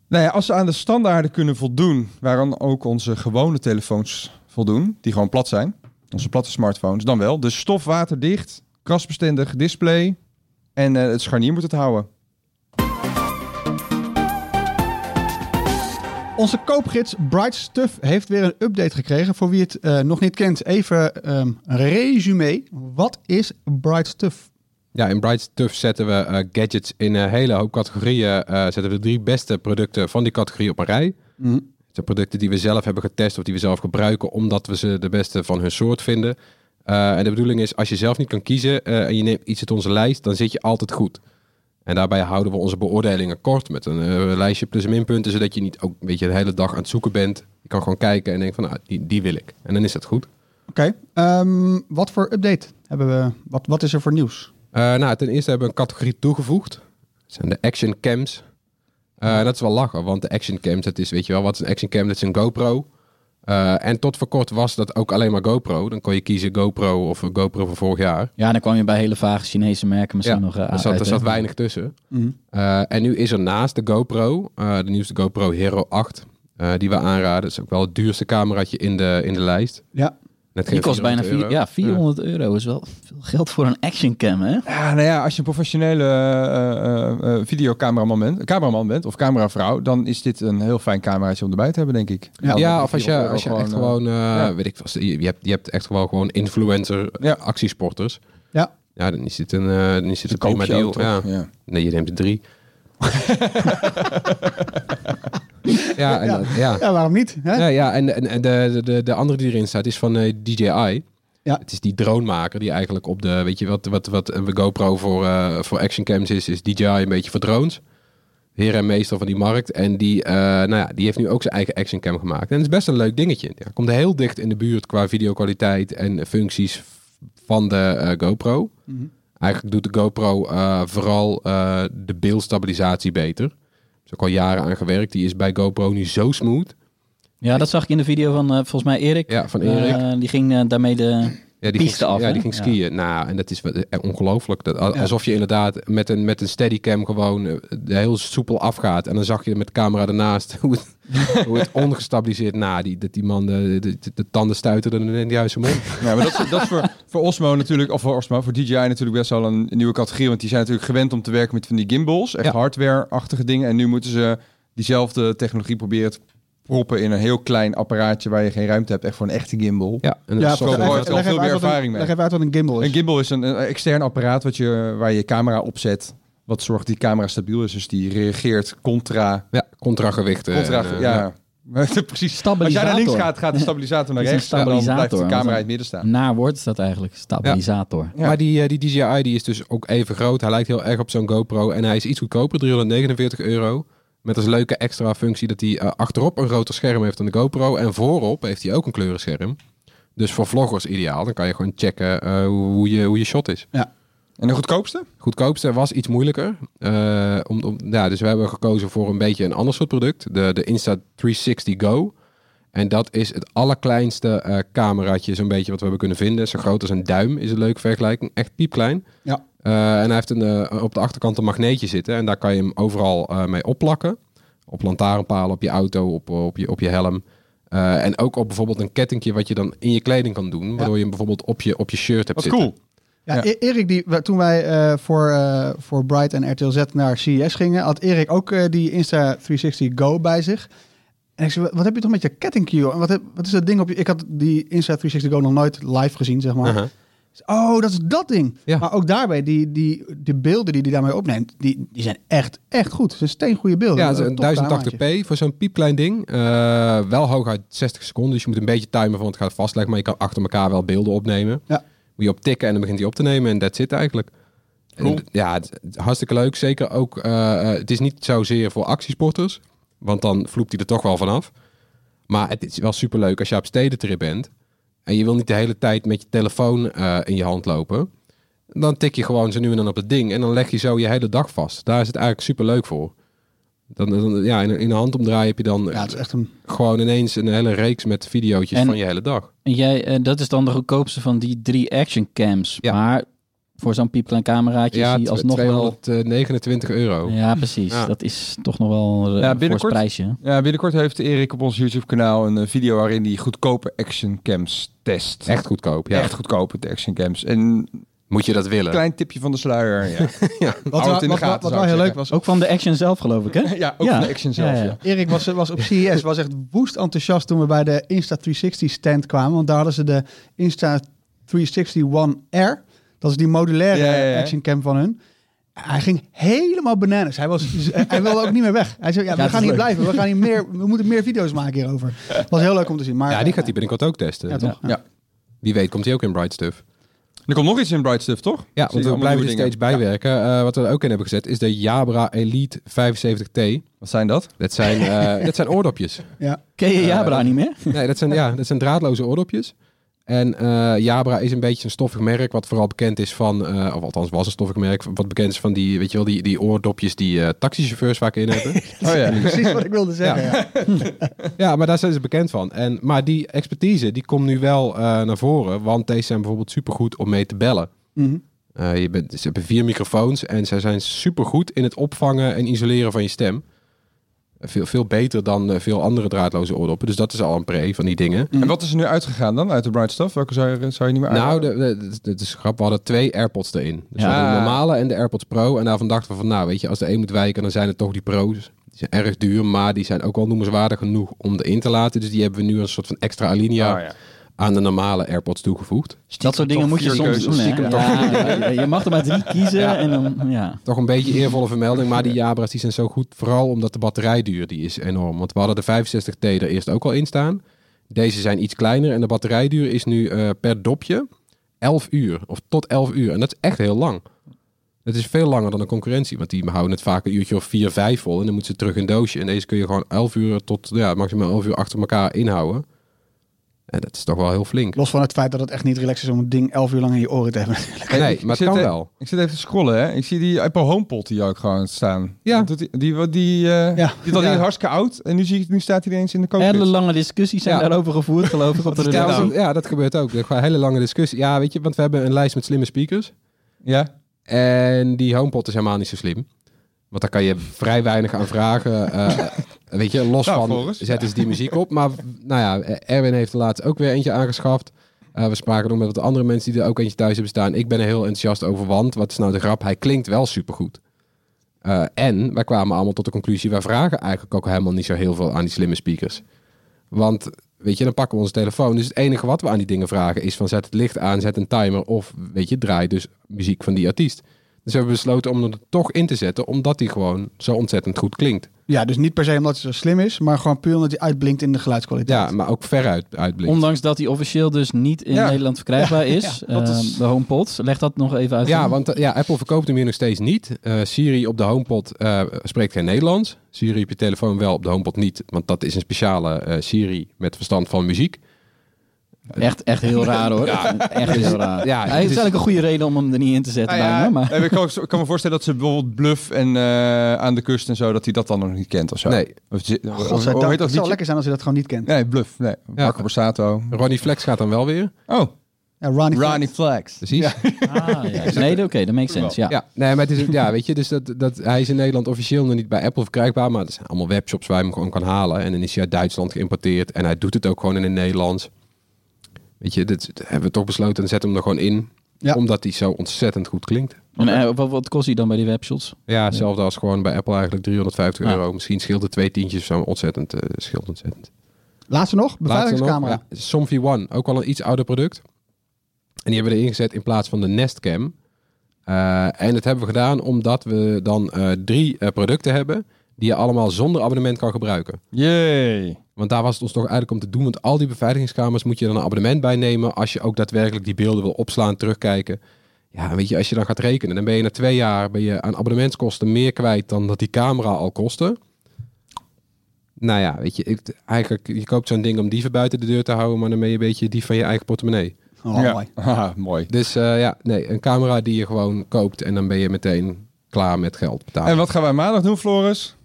Nou ja, als ze aan de standaarden kunnen voldoen, waaraan ook onze gewone telefoons voldoen, die gewoon plat zijn, onze platte smartphones, dan wel. Dus stofwaterdicht, krasbestendig display en eh, het scharnier moet het houden. Onze koopgids Bright Stuff heeft weer een update gekregen. Voor wie het eh, nog niet kent, even ehm, een resume. Wat is Bright Stuff? Ja, in Bright Stuff zetten we eh, gadgets in een hele hoop categorieën. eh, zetten we de drie beste producten van die categorie op een rij. Het zijn producten die we zelf hebben getest of die we zelf gebruiken, omdat we ze de beste van hun soort vinden. Eh, en de bedoeling is, als je zelf niet kan kiezen eh, en je neemt iets uit onze lijst, dan zit je altijd goed. En daarbij houden we onze beoordelingen kort met een eh, lijstje plus en minpunten, zodat je niet ook een beetje de hele dag aan het zoeken bent. Je kan gewoon kijken en denken van, nou, die, die wil ik. En dan is dat goed. Oké, ehm, wat voor update hebben we? Wat, wat is er voor nieuws? Eh, nou, ten eerste hebben we een categorie toegevoegd. Dat zijn de action cams. Eh, dat is wel lachen, want de action cams, dat is, weet je wel, wat is een action cam? Dat is een GoPro. Eh, en tot voor kort was dat ook alleen maar GoPro. Dan kon je kiezen GoPro of GoPro van vorig jaar. Ja, dan kwam je bij hele vage Chinese merken misschien ja, nog uh, er, zat, er zat weinig tussen. Mhm. Eh, en nu is er naast de GoPro, eh, de nieuwste GoPro Hero 8, eh, die we aanraden. Dat is ook wel het duurste cameraatje in de, in de lijst. Ja, Die kost bijna 400 vier, euro. ja, 400 euro is wel veel geld voor een actioncam, hè? Ja, nou ja, als je een professionele eh, eh, eh, videocameraman bent, cameraman bent of cameravrouw, dan is dit een heel fijn cameraatje om erbij te hebben, denk ik. Ja, Ja, of als je, 400 als je echt gewoon, gewoon, ja. weet ik je, je hebt, je hebt echt wel gewoon influencer Ja. actiesporters. Ja. Ja, dan is dit een, dan is dit een prima deal. ook? Ja. Ja. Nee, je neemt er drie. ja, en, Ja. ja. waarom niet? Hè? Ja, ja, en, en, en de, de, de andere die erin staat is van eh, DJI. Ja. Het is die dronemaker die eigenlijk op de, weet je wat, wat, wat een GoPro voor, eh, voor actioncams is, is DJI een beetje voor drones. heer en meester van die markt. En die, eh, nou ja, die heeft nu ook zijn eigen actioncam gemaakt. En het is best een leuk dingetje. Ja, komt heel dicht in de buurt qua videokwaliteit en functies van de GoPro. Mhm. Eigenlijk doet de GoPro vooral de beeldstabilisatie beter. Is ook al jaren aan gewerkt. Die is bij GoPro nu zo smooth. Ja, dat zag ik in de video van eh, volgens mij Erik. Ja, van Erik. Eh, die ging eh, daarmee de... Ja, die piste ging, af, ja, die ging Ja. skiën. Nou, en dat is wat- eh, ongelooflijk. Dat. Alsof je inderdaad met een, met een steadycam gewoon eh, heel soepel afgaat. En dan zag je met de camera ernaast hoe het, hoe het ongestabiliseerd... Nou, die, dat die man de, de, de, de tanden stuiterden in de juiste mond. Ja, maar dat is, dat is voor, voor Osmo natuurlijk, of voor Osmo, voor DJI natuurlijk best wel een nieuwe categorie. Want die zijn natuurlijk gewend om te werken met van die gimbals, echt Ja. hardware-achtige dingen. En nu moeten ze diezelfde technologie proberen te proppen in een heel klein apparaatje waar je geen ruimte hebt, echt voor een echte gimbal. Ja, en Ja, dat is al leg veel meer ervaring mee. leg even uit wat een gimbal is. Een gimbal is een, een extern apparaat wat je, waar je je camera op zet, wat zorgt dat die camera stabiel is. Dus die reageert contra... ja, contragewichten. contra eh, ja. Precies. Als jij Stabilisator. naar links gaat, gaat de stabilisator naar rechts. een En dan blijft de stabilisator, camera in het midden staan. Naar woord is dat eigenlijk. Stabilisator. Ja. Maar die, eh, die DJI die is dus ook even groot. Hij lijkt heel erg op zo'n GoPro. En hij is iets goedkoper, 349 euro. Met als leuke extra functie dat hij eh, achterop een groter scherm heeft dan de GoPro. En voorop heeft hij ook een kleurenscherm. Dus voor vloggers ideaal. Dan kan je gewoon checken eh, hoe, je, hoe je shot is. En de goedkoopste? Goedkoopste was iets moeilijker. Eh, om, om, ja, dus we hebben gekozen voor een beetje een ander soort product. De, de Insta360 Go. En dat is het allerkleinste eh cameraatje, zo'n beetje wat we hebben kunnen vinden. Zo groot als een duim is een leuke vergelijking. Echt piepklein. Ja. Eh, en hij heeft een, eh, op de achterkant een magneetje zitten. En daar kan je hem overal eh, mee opplakken. Op lantaarnpalen, op je auto, op, op, je, op je helm. Eh, en ook op bijvoorbeeld een kettingje wat je dan in je kleding kan doen. Waardoor je hem bijvoorbeeld op je, op je shirt hebt Wat zitten. cool. Ja, Ja. E- Erik, die, toen wij eh, voor, voor Bright en RTL Z naar CES gingen, had Erik ook die Insta360 Go bij zich. En ik zei, wat- heb je toch met je kettingje, joh? En wat, heb, wat is dat ding op je... Ik had die Insta360 Go nog nooit live gezien, zeg maar. Uh-huh. Oh, dat is dat ding. Ja. Maar ook daarbij, die, die, de beelden die hij daarmee opneemt, die, die zijn echt, echt goed. Het zijn steengoede beelden. Ja, het is Een een top cameraatje. 1080p voor zo'n piepklein ding. Eh, wel hooguit 60 seconden, dus je moet een beetje timen van het gaat vastleggen. Maar je kan achter elkaar wel beelden opnemen. Ja. Moet je op tikken en dan begint hij op te nemen en that's it eigenlijk. Cool. En, ja, het, het is hartstikke leuk. Zeker ook, eh, eh, het is niet zozeer voor actiesporters. Want dan vloept hij er toch wel vanaf. Maar het is wel super leuk als je op stedentrip bent. En je wil niet de hele tijd met je telefoon eh, in je hand lopen. Dan tik je gewoon zo nu en dan op het ding. En dan leg je zo je hele dag vast. Daar is het eigenlijk super leuk voor. Dan, dan, ja, in, een- in een handomdraai heb je dan Ja, het is echt een... gewoon ineens een hele reeks met videootjes En- van je hele dag. En jij, eh, dat is dan de goedkoopste van die drie action cams. Ja. Maar voor zo'n piepklein cameraatje Ja, is die alsnog wel... 229 euro. Ja, precies. Ja. Dat is toch nog wel een Ja, ja, binnenkort- prijsje. Ja, binnenkort heeft Erik op ons YouTube-kanaal een eh, video waarin hij goedkope actioncams test. Echt goedkoop. Ja. Echt goedkope actioncams. En een Moet je dat willen? klein tipje van de sluier. Ja. Ja. Wat, in de wat, wat, gaten, wat wel heel leuk was, Ook van de action zelf, geloof ik, hè? ja, ook Ja. van de action zelf. Ja, Ja, ja. Erik was, was op CES, was echt woest enthousiast toen we bij de Insta360 stand kwamen. Want daar hadden ze de Insta360 One R. Dat is die modulaire Ja, ja, ja. actioncam van hun. Hij ging helemaal bananas. Hij, was, hij wilde ook niet meer weg. Hij zei, ja, we gaan hier leuk. blijven. We, gaan hier meer, we moeten meer video's maken hierover. Was heel leuk om te zien. Maar, Ja, die gaat hij binnenkort ook testen. Ja, toch? Ja. Wie weet komt hij ook in Bright Stuff. Er komt nog iets in Bright Stuff, toch? Ja, want we blijven er steeds bijwerken. Eh, wat we er ook in hebben gezet is de Jabra Elite 75T. Wat zijn dat? Dat zijn, eh, dat zijn oordopjes. Ja. Ken je Eh, Jabra dat- niet meer? Nee, dat zijn, ja, dat zijn draadloze oordopjes. En eh, Jabra is een beetje een stoffig merk, wat vooral bekend is van, eh, of althans was een stoffig merk, wat bekend is van die, weet je wel, die, die oordopjes die eh, taxichauffeurs vaak in hebben. Oh ja. Precies wat ik wilde zeggen. Ja. ja, maar daar zijn ze bekend van. En, maar die expertise, die komt nu wel naar voren, want deze zijn bijvoorbeeld supergoed om mee te bellen. Mhm. Je bent, ze hebben vier microfoons en ze zijn supergoed in het opvangen en isoleren van je stem. Veel, veel beter dan eh, veel andere draadloze oordoppen. Dus dat is al een pre van die dingen. En wat is er nu uitgegaan dan uit de Bright Stuff? Welke zou je, zou je niet meer Nou, het is grappig. We hadden twee AirPods erin. Dus Ja. we hadden de normale en de AirPods Pro. En daarvan dachten we van, nou weet je, als de een moet wijken, dan zijn het toch die Pro's. Die zijn erg duur, maar die zijn ook wel noemenswaardig genoeg om erin te laten. Dus die hebben we nu een soort van extra alinea Oh, ja. Aan de normale AirPods toegevoegd. Dat soort dingen moet je soms doen, hè? Ja, ja, je mag er maar drie kiezen Ja. en dan, ja. Toch een beetje eervolle vermelding, maar die Jabra's die zijn zo goed. Vooral omdat de batterijduur die is enorm. Want we hadden de 65T er eerst ook al in staan. Deze zijn iets kleiner en de batterijduur is nu eh, per dopje 11 uur. Of tot 11 uur. En dat is echt heel lang. Het is veel langer dan de concurrentie, want die houden het vaak een uurtje of vier, vijf vol en dan moeten ze terug in doosje. En deze kun je gewoon 11 uur tot ja, maximaal 11 uur achter elkaar inhouden. En dat is toch wel heel flink. Los van het feit dat het echt niet relaxed is om een ding elf uur lang in je oren te hebben. Nee, ik maar het zit kan wel. Ik zit even te scrollen, hè. Ik zie die Apple HomePod hier ook gewoon staan. Ja. Doet Die, die, die, die, eh, Ja. die al Ja. hartstikke oud. En nu, zie ik, nu staat hij ineens in de kookpit. Hele lange discussies zijn Ja. daarover gevoerd, geloof ik, op de Ja, want- ja, dat gebeurt ook. Er Gewoon een hele lange discussie. Ja, weet je, want we hebben een lijst met slimme speakers. Ja. En die HomePod is helemaal niet zo slim. Want daar kan je vrij weinig aan vragen. Eh, weet je, los Nou, van Floris. zet eens die muziek op. Maar nou ja, Erwin heeft er laatst ook weer eentje aangeschaft. Eh, we spraken nog met wat andere mensen die er ook eentje thuis hebben staan. Ik ben er heel enthousiast over, want wat is nou de grap? Hij klinkt wel supergoed. Eh en wij kwamen allemaal tot de conclusie, wij vragen eigenlijk ook helemaal niet zo heel veel aan die slimme speakers. Want, weet je, dan pakken we onze telefoon. Dus het enige wat we aan die dingen vragen is van zet het licht aan, zet een timer of, weet je, draai dus muziek van die artiest. Dus we hebben besloten om hem er toch in te zetten, omdat hij gewoon zo ontzettend goed klinkt. Ja, dus niet per se omdat hij zo slim is, maar gewoon puur omdat hij uitblinkt in de geluidskwaliteit. Ja, maar ook veruit uitblinkt. Ondanks dat hij officieel dus niet in Ja. Nederland verkrijgbaar is, Ja, dat eh, is- de HomePod. Leg dat nog even uit. Ja, want eh, ja, Apple verkoopt hem hier nog steeds niet. Eh, Siri op de HomePod eh, spreekt geen Nederlands. Siri op je telefoon wel, op de HomePod niet. Want dat is een speciale eh, Siri met verstand van muziek. Echt, echt heel raar hoor. Echt heel raar. Ja, Hij het heeft is- eigenlijk een goede reden om hem er niet in te zetten Nou bij ja, me. Maar... ik, kan, ik kan me voorstellen dat ze bijvoorbeeld Bluff en eh, aan de kust en zo, dat hij dat dan nog niet kent of zo. Nee. Of, Oh, dat Het zou lekker zijn als hij dat gewoon niet kent. Nee, Bluff. Nee. Marco Borsato. Ronnie Flex gaat dan wel weer. Oh, Ja, Ronnie Flex. Ronnie Flex. Precies. Ja, Ah, ja. Nee, oké, dat makes sense. Ja. nee, maar het is, ja, weet je, dus dat, dat, hij is in Nederland officieel nog niet bij Apple verkrijgbaar. Maar er zijn allemaal webshops waar je hem gewoon kan halen. En dan is hij uit Duitsland geïmporteerd. En hij doet het ook gewoon in het Nederlands. Weet je, dit hebben we toch besloten. En zetten hem er gewoon in. Ja. Omdat hij zo ontzettend goed klinkt. En eh, wat, wat kost hij dan bij die webshops? Ja, hetzelfde als gewoon bij Apple eigenlijk 350 Ja. euro. Misschien scheelt het twee tientjes of zo. Ontzettend, eh, scheelt ontzettend. Laatste nog, Laatste nog, beveiligingscamera. ja, Somfy One, ook wel een iets ouder product. En die hebben we erin gezet in plaats van de Nest Cam. Eh, en dat hebben we gedaan omdat we dan eh, drie eh, producten hebben die je allemaal zonder abonnement kan gebruiken. Yay. Want daar was het ons toch eigenlijk om te doen. Want al die beveiligingskamers moet je dan een abonnement bij nemen als je ook daadwerkelijk die beelden wil opslaan, terugkijken. Ja, weet je, als je dan gaat rekenen, dan ben je na twee jaar ben je aan abonnementskosten meer kwijt dan dat die camera al kostte. Nou ja, weet je, ik, eigenlijk, je koopt zo'n ding om dieven buiten de deur te houden, maar dan ben je een beetje dief van je eigen portemonnee. Oh, ja. mooi. Haha, mooi. Dus eh, ja, nee, een camera die je gewoon koopt en dan ben je meteen klaar met geld betalen. En wat gaan wij maandag doen, Floris?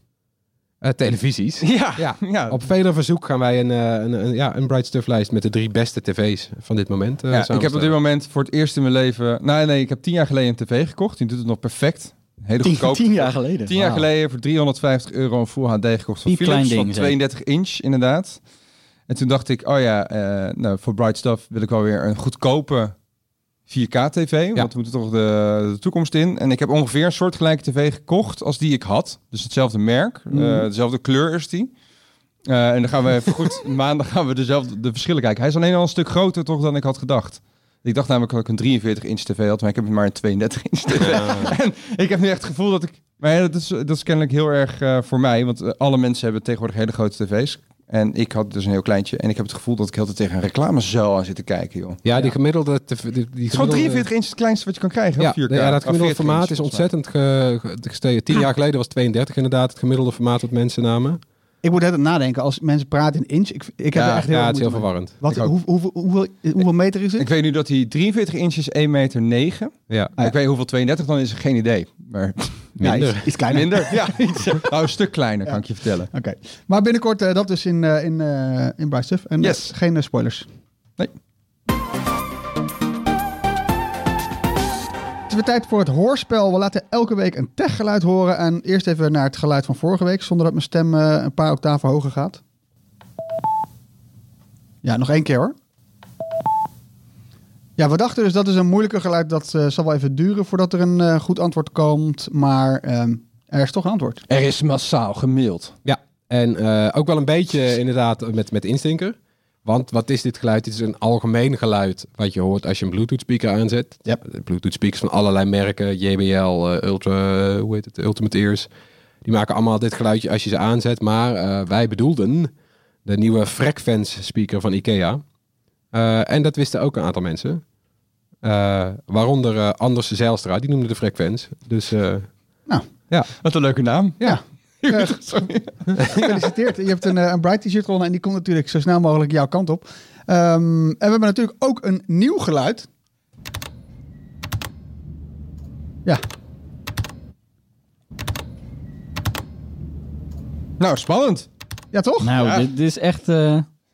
Eh, televisies. Ja. Ja. ja. Op vele verzoek gaan wij een, eh, een, een, ja, een Bright Stuff lijst met de drie beste tv's van dit moment. eh, Ja, ik heb op dit moment voor het eerst in mijn leven... Nee, nee, ik heb tien jaar geleden een tv gekocht. Die doet het nog perfect. Hele Tien, goedkoop. tien jaar geleden. Tien jaar Wauw. geleden voor 350 euro een Full HD gekocht van Philips. ding, van zeg. 32 inch, inderdaad. En toen dacht ik, oh ja, eh, nou, voor Bright Stuff wil ik wel weer een goedkope 4K tv. Want we moeten toch de, de toekomst in. En ik heb ongeveer een soortgelijke tv gekocht als die ik had. Dus hetzelfde merk, eh, dezelfde kleur is die. Eh, en dan gaan we even goed, maandag gaan we dezelfde, de verschillen kijken. Hij is alleen al een stuk groter toch dan ik had gedacht. Ik dacht namelijk dat ik een 43 inch tv had, maar ik heb maar een 32 inch tv. En ik heb nu echt het gevoel dat ik... Maar ja, dat, is, dat is kennelijk heel erg eh, voor mij. Want alle mensen hebben tegenwoordig hele grote tv's. En ik had dus een heel kleintje. En ik heb het gevoel dat ik heel de tijd tegen een reclamezuil aan zit te kijken, joh. Ja, die gemiddelde... die, is gewoon gemiddelde- 43 inch het kleinste wat je kan krijgen. Ja, hè, 4K. ja, dat gemiddelde 40 formaat inch, is ontzettend ge- ge- gestegen. Tien jaar geleden was 32 inderdaad het gemiddelde formaat wat mensen namen. Ik moet net nadenken, als mensen praten in inch, ik, ik heb Ja, er echt heel Ja, het is heel verwarrend. Wat, hoe, hoeveel, hoeveel, hoeveel meter is het? Ik weet nu dat hij 43 inch is 1 meter 9. Ja, Ja. Ik weet hoeveel 32 dan is, geen idee. Maar Ja, iets, iets kleiner. minder. Ja, iets, nou, een stuk kleiner kan ik je vertellen. Oké. Maar binnenkort eh, dat dus in, eh in, eh in Bright Stuff. En eh, Yes. geen eh, spoilers. Nee. Het is weer tijd voor het hoorspel. We laten elke week een techgeluid horen. En eerst even naar het geluid van vorige week, zonder dat mijn stem eh, een paar octaven hoger gaat. Ja, nog één keer hoor. Ja, we dachten dus dat is een moeilijker geluid. Dat eh, zal wel even duren voordat er een eh, goed antwoord komt. Maar ehm, er is toch een antwoord. Er is massaal gemaild. Ja, en eh, ook wel een beetje inderdaad met, met instinker. Want wat is dit geluid? Dit is een algemeen geluid wat je hoort als je een Bluetooth speaker aanzet. Yep. De Bluetooth speakers van allerlei merken, JBL, eh, Ultra, hoe heet het, Ultimate Ears. Die maken allemaal dit geluidje als je ze aanzet. Maar eh, wij bedoelden de nieuwe Frequenz speaker van Ikea. Eh, en dat wisten ook een aantal mensen. Eh, waaronder eh, Anders Zijlstra, die noemde de frequentie. Dus eh, Wat een leuke naam. Ja. Ja. Gefeliciteerd. Je hebt een, een Bright t-shirt gewonnen en die komt natuurlijk zo snel mogelijk jouw kant op. Ehm, en we hebben natuurlijk ook een nieuw geluid. Ja, Nou, spannend. ja toch? Nou, Ja. dit, dit is echt...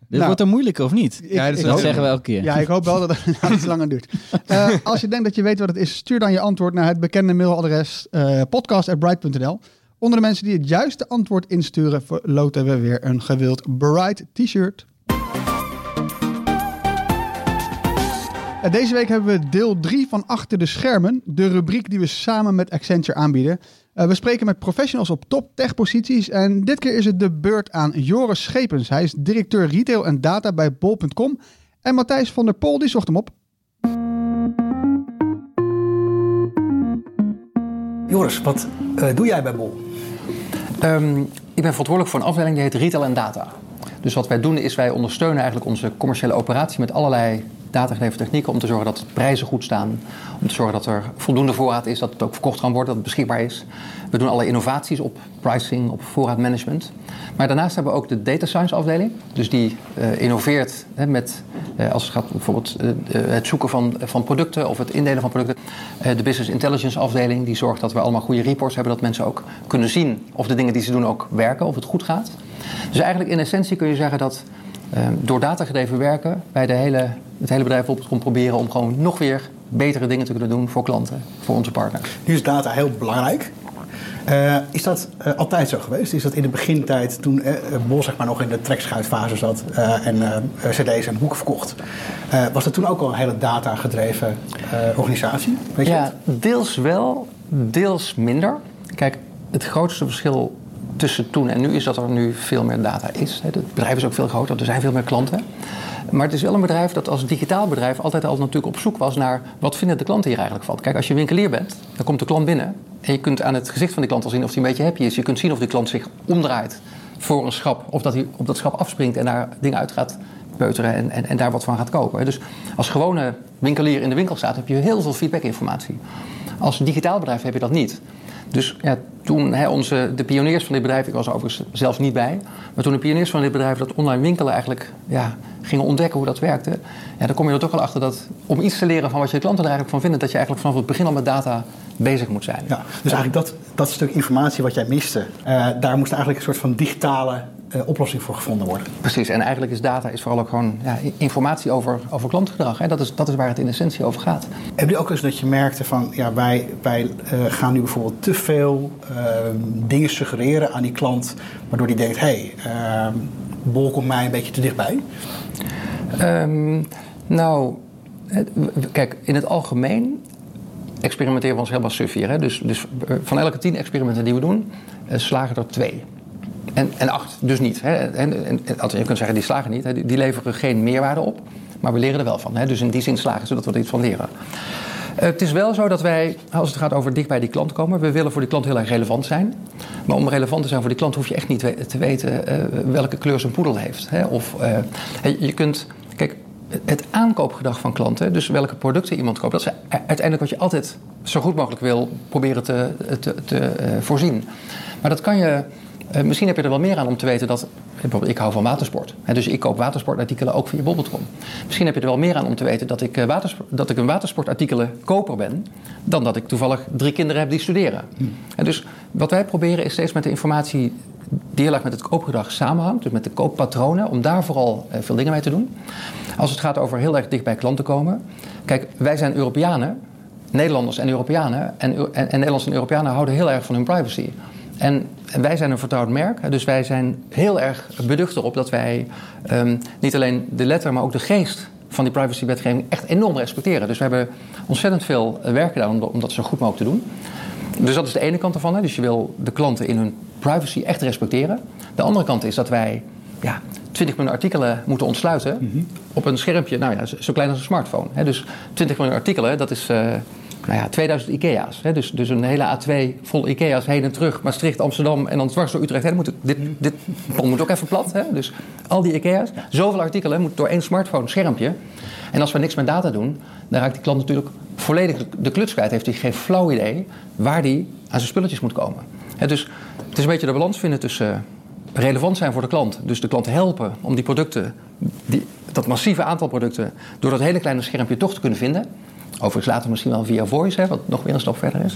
dit Nou. wordt een moeilijke, of niet? Ik- Ja, dat zeggen we elke keer. Ja, ik hoop wel dat het nou iets langer duurt. Eh, als je denkt dat je weet wat het is, stuur dan je antwoord naar het bekende mailadres eh podcast.bright.nl. Onder de mensen die het juiste antwoord insturen, verloten we weer een gewild Bright t-shirt. Eh, Deze week hebben we deel 3 van Achter de Schermen, de rubriek die we samen met Accenture aanbieden. Eh, we spreken met professionals op top tech posities en dit keer is het de beurt aan Joris Schepens. Hij is directeur retail en data bij bol.com en Matthijs van der Pol die zocht hem op. Joris, wat eh, doe jij bij Bol? Ehm, ik ben verantwoordelijk voor een afdeling die heet Retail en Data. Dus wat wij doen is wij ondersteunen eigenlijk onze commerciële operatie met allerlei datagedreven technieken om te zorgen dat prijzen goed staan. Om te zorgen dat er voldoende voorraad is, dat het ook verkocht kan worden, dat het beschikbaar is. We doen alle innovaties op pricing, op voorraadmanagement. Maar daarnaast hebben we ook de data science afdeling. Dus die eh, innoveert hè, met, eh, als het gaat bijvoorbeeld eh, het zoeken van, van producten of het indelen van producten. De business intelligence afdeling die zorgt dat we allemaal goede reports hebben, dat mensen ook kunnen zien of de dingen die ze doen ook werken, of het goed gaat. Dus eigenlijk in essentie kun je zeggen dat door datagedreven werken wij de hele, het hele bedrijf op om proberen om gewoon nog weer betere dingen te kunnen doen voor klanten, voor onze partners. Nu is data heel belangrijk. Eh, is dat eh, altijd zo geweest? Is dat in de begintijd, toen eh, Bol zeg maar, nog in de trekschuitfase zat en cd's en boeken verkocht, was dat toen ook al een hele data-gedreven organisatie? Weet je ja, deels wel, deels minder. Kijk, het grootste verschil tussen toen en nu is dat er nu veel meer data is. Het bedrijf is ook veel groter, er zijn veel meer klanten. Maar het is wel een bedrijf dat als digitaal bedrijf altijd al natuurlijk op zoek was naar wat vinden de klanten hier eigenlijk van. Kijk, als je winkelier bent, dan komt de klant binnen en je kunt aan het gezicht van die klant al zien of hij een beetje happy is. Je kunt zien of die klant zich omdraait voor een schap of dat hij op dat schap afspringt en daar dingen uit gaat peuteren en, en, en daar wat van gaat kopen. Dus als gewone winkelier in de winkel staat, heb je heel veel feedbackinformatie. Als digitaal bedrijf heb je dat niet. Dus ja, toen hè, onze, de pioniers van dit bedrijf, ik was er overigens zelfs niet bij, maar toen de pioniers van dit bedrijf dat online winkelen eigenlijk ja, gingen ontdekken hoe dat werkte, ja, dan kom je er toch wel achter dat om iets te leren van wat je klanten er eigenlijk van vinden, dat je eigenlijk vanaf het begin al met data bezig moet zijn. Ja, dus eigenlijk dat, dat stuk informatie wat jij miste, eh, daar moest eigenlijk een soort van digitale eh, oplossing voor gevonden worden. Precies, en eigenlijk is data is vooral ook gewoon ja, informatie over, over klantgedrag. Hè. Dat, is, dat is waar het in essentie over gaat. Heb je ook eens dat je merkte van, ja, wij, wij eh, gaan nu bijvoorbeeld te veel eh, dingen suggereren aan die klant, waardoor die denkt, hé, hey, eh, Bol komt mij een beetje te dichtbij. Ehm, nou, kijk, in het algemeen experimenteren we ons helemaal suf hier. Hè? Dus, dus eh, van elke tien experimenten die we doen, slagen er twee. En, en acht dus niet. Hè? En, je kunt zeggen, die slagen niet. Hè? Die, leveren geen meerwaarde op. Maar we leren er wel van. Hè? Dus in die zin slagen ze dat we er iets van leren. Eh, het is wel zo dat wij, als het gaat over dicht bij die klant komen, we willen voor die klant heel erg relevant zijn. Maar om relevant te zijn voor die klant hoef je echt niet te weten eh, welke kleur zijn poedel heeft. Hè? Of eh, je kunt, kijk, het aankoopgedrag van klanten, dus welke producten iemand koopt, dat is uiteindelijk wat je altijd zo goed mogelijk wil proberen te, te, te voorzien. Maar dat kan je. Eh, misschien heb je er wel meer aan om te weten dat. Bijvoorbeeld, ik hou van watersport. Hè, dus ik koop watersportartikelen ook via bol.com. Misschien heb je er wel meer aan om te weten dat ik, eh, watersport, dat ik een watersportartikelen koper ben. dan dat ik toevallig drie kinderen heb die studeren. En dus wat wij proberen is steeds met de informatie die heel erg met het koopgedrag samenhangt, dus met de kooppatronen, om daar vooral eh, veel dingen mee te doen. Als het gaat over heel erg dicht bij klanten komen. Kijk, wij zijn Europeanen, Nederlanders en Europeanen. En, en, en Nederlanders en Europeanen houden heel erg van hun privacy. En wij zijn een vertrouwd merk, dus wij zijn heel erg beducht erop dat wij ehm, niet alleen de letter, maar ook de geest van die privacywetgeving echt enorm respecteren. Dus we hebben ontzettend veel eh, werk gedaan om, dat- zo goed mogelijk te doen. Dus dat is de ene kant ervan. Hè. Dus je wil de klanten in hun privacy echt respecteren. De andere kant is dat wij ja, 20 miljoen artikelen moeten ontsluiten op een schermpje, nou ja, zo zo klein als een smartphone. Hè. Dus 20 miljoen artikelen, dat is, eh, nou ja, 2000 IKEA's. Hè? Dus, dus een hele A2 vol IKEA's heen en terug. Maastricht, Amsterdam en dan dwars door Utrecht. Hè? Moet dit, dit moet ook even plat. Hè? Dus al die IKEA's. Zoveel artikelen moet door één smartphone, schermpje. En als we niks met data doen, dan raakt die klant natuurlijk volledig de- de kluts kwijt. Heeft hij geen flauw idee waar hij aan zijn spulletjes moet komen. Hè, dus het is een beetje de balans vinden tussen eh, relevant zijn voor de klant. Dus de klant helpen om die producten, die, dat massieve aantal producten, door dat hele kleine schermpje toch te kunnen vinden. Overigens later misschien wel via voice, hè, wat nog weer een stap verder is.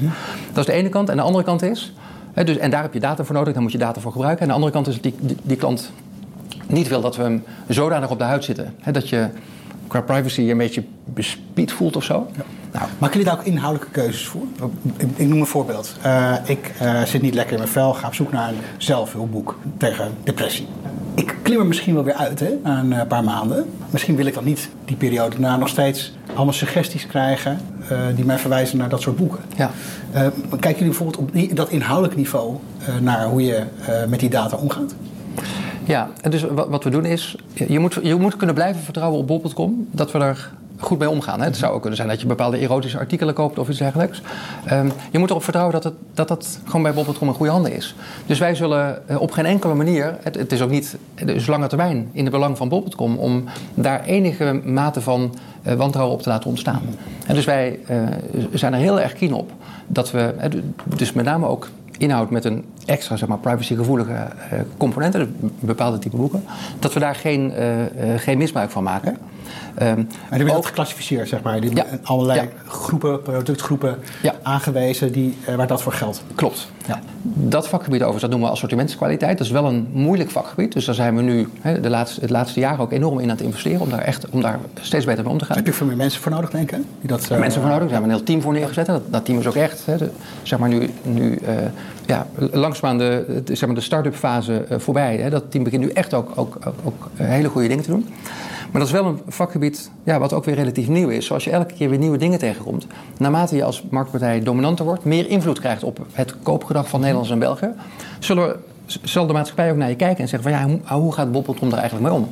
Dat is de ene kant. En de andere kant is, hè, dus, en daar heb je data voor nodig, daar moet je data voor gebruiken. En de andere kant is dat die, die, klant niet wil dat we hem zodanig op de huid zitten. Hè, dat je qua privacy je een beetje bespied voelt of zo. Nou, Maken jullie daar ook inhoudelijke keuzes voor? Ik, ik noem een voorbeeld. Eh, ik eh, zit niet lekker in mijn vel, ga op zoek naar een zelfhulpboek tegen depressie. Ik klim er misschien wel weer uit hè, na een eh, paar maanden. Misschien wil ik dan niet die periode daarna nog steeds allemaal suggesties krijgen die mij verwijzen naar dat soort boeken. ja. Kijken jullie bijvoorbeeld op dat inhoudelijk niveau naar hoe je met die data omgaat? Ja, en dus wat, we doen is, je moet, je moet kunnen blijven vertrouwen op bol.com dat we er goed mee omgaan. Hè. Het zou ook kunnen zijn dat je bepaalde erotische artikelen koopt of iets dergelijks. Ehm, je moet erop vertrouwen dat het, dat dat gewoon bij bol.com in goede handen is. Dus wij zullen eh, op geen enkele manier, het, het is ook niet, is lange termijn in het belang van bol.com om daar enige mate van eh, wantrouwen op te laten ontstaan. En dus wij eh, zijn er heel erg keen op dat we, dus met name ook inhoud met een extra zeg maar, privacygevoelige eh, componenten, dus bepaalde type boeken, dat we daar geen, eh, eh, geen misbruik van maken. Ehm, En dan heb je ook- geclassificeerd, zeg maar. Die Ja. allerlei Ja. groepen, productgroepen Ja. aangewezen die, waar dat voor geldt. Klopt. Ja. Dat vakgebied overigens, dat noemen we assortimentskwaliteit. Dat is wel een moeilijk vakgebied. Dus daar zijn we nu de laatste, het laatste jaar ook enorm in aan het investeren... om daar, echt, om daar steeds beter mee om te gaan. Heb je veel meer mensen voor nodig, denk ik? Die dat, mensen voor nodig. Daar hebben we een heel team voor neergezet. Dat, dat team is ook echt, de, zeg maar nu, nu ja, langzaamaan de, zeg maar de start-up fase eh, voorbij. Hè. Dat team begint nu echt ook, ook, ook, hele goede dingen te doen. Maar dat is wel een vakgebied ja, wat ook weer relatief nieuw is. Zoals je elke keer weer nieuwe dingen tegenkomt. Naarmate je als marktpartij dominanter wordt, meer invloed krijgt op het koopgedrag van Nederlanders en Belgen, zullen we, zal de maatschappij ook naar je kijken en zeggen van ja, hoe, hoe gaat Bol.com daar eigenlijk mee om?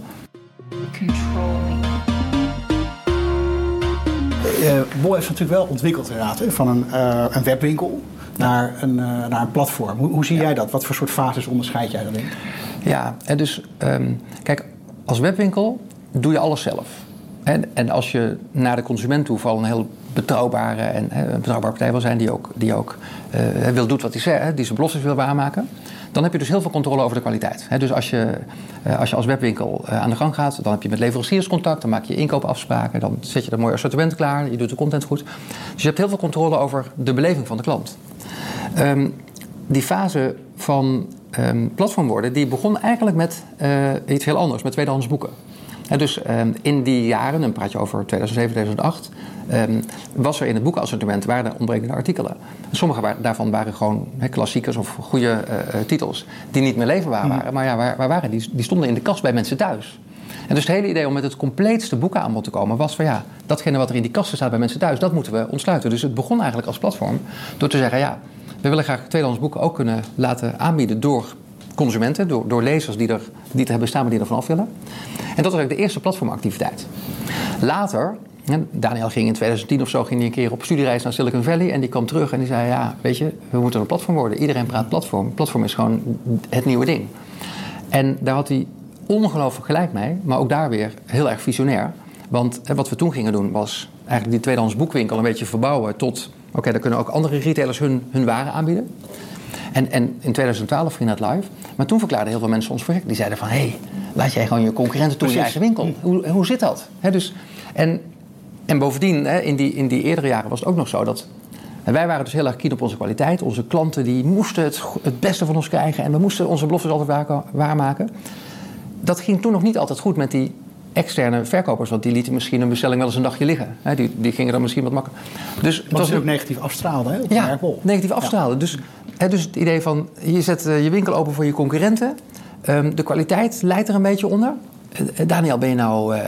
Eh, Bol heeft natuurlijk wel ontwikkeld inderdaad, van een, eh, een webwinkel naar een, eh, naar een platform. Hoe, hoe zie jij dat? Wat voor soort fases onderscheid jij daarin? Ja, en dus ehm, kijk, als webwinkel doe je alles zelf. En, en als je naar de consument toe vooral een heel betrouwbare en een betrouwbare partij wil zijn die ook, die ook eh, wil doet wat hij zegt, die zijn beloftes wil waarmaken, dan heb je dus heel veel controle over de kwaliteit. Dus als je, eh, als je als webwinkel aan de gang gaat, dan heb je met leveranciers contact, dan maak je inkoopafspraken, dan zet je een mooi assortiment klaar, je doet de content goed. Dus je hebt heel veel controle over de beleving van de klant. Ehm, die fase van ehm, platform worden, die begon eigenlijk met eh, iets heel anders, met tweedehands boeken. Hè, dus ehm, in die jaren, dan praat je over 2007, 2008, ehm, was er in het boekenassortiment waren er ontbrekende artikelen. Sommige daarvan waren gewoon hè, klassiekers of goede eh, eh, titels die niet meer leverbaar waren. Maar ja, waar, waar waren die? Die stonden in de kast bij mensen thuis. En dus het hele idee om met het compleetste boekenaanbod te komen was van ja, datgene wat er in die kasten staat bij mensen thuis, dat moeten we ontsluiten. Dus het begon eigenlijk als platform door te zeggen ja, we willen graag tweedehands boeken ook kunnen laten aanbieden door consumenten, door, door lezers die er, die hebben staan, maar die er vanaf willen. En dat was eigenlijk de eerste platformactiviteit. Later, Daniel ging in 2010 of zo ging hij een keer op studiereis naar Silicon Valley en die kwam terug en die zei ja, weet je, we moeten een platform worden. Iedereen praat platform. Platform is gewoon het nieuwe ding. En daar had hij ongelooflijk gelijk mee, maar ook daar weer heel erg visionair. Want hè, wat we toen gingen doen was eigenlijk die tweedehands boekwinkel een beetje verbouwen tot... oké, dan kunnen ook andere retailers hun, hun waren aanbieden. En, en in 2012 ging dat live. Maar toen verklaarden heel veel mensen ons project. Die zeiden van, hé, hey, laat jij gewoon je concurrenten toe in je eigen winkel. Hoe, hoe zit dat? Dus, en, en bovendien, in, die, in die eerdere jaren was het ook nog zo dat... En wij waren dus heel erg keen op onze kwaliteit. Onze klanten die moesten het, het beste van ons krijgen. En we moesten onze beloftes altijd waar- waarmaken. Dat ging toen nog niet altijd goed met die externe verkopers. Want die lieten misschien een bestelling wel eens een dagje liggen. Die, die gingen dan misschien wat makkelijker. Dus het was ook negatief afstraalde hè, ja, negatief afstralen. Dus, dus het idee van je zet eh, je winkel open voor je concurrenten. Ehm, de kwaliteit leidt er een beetje onder. Eh, Daniel, ben je nou eh,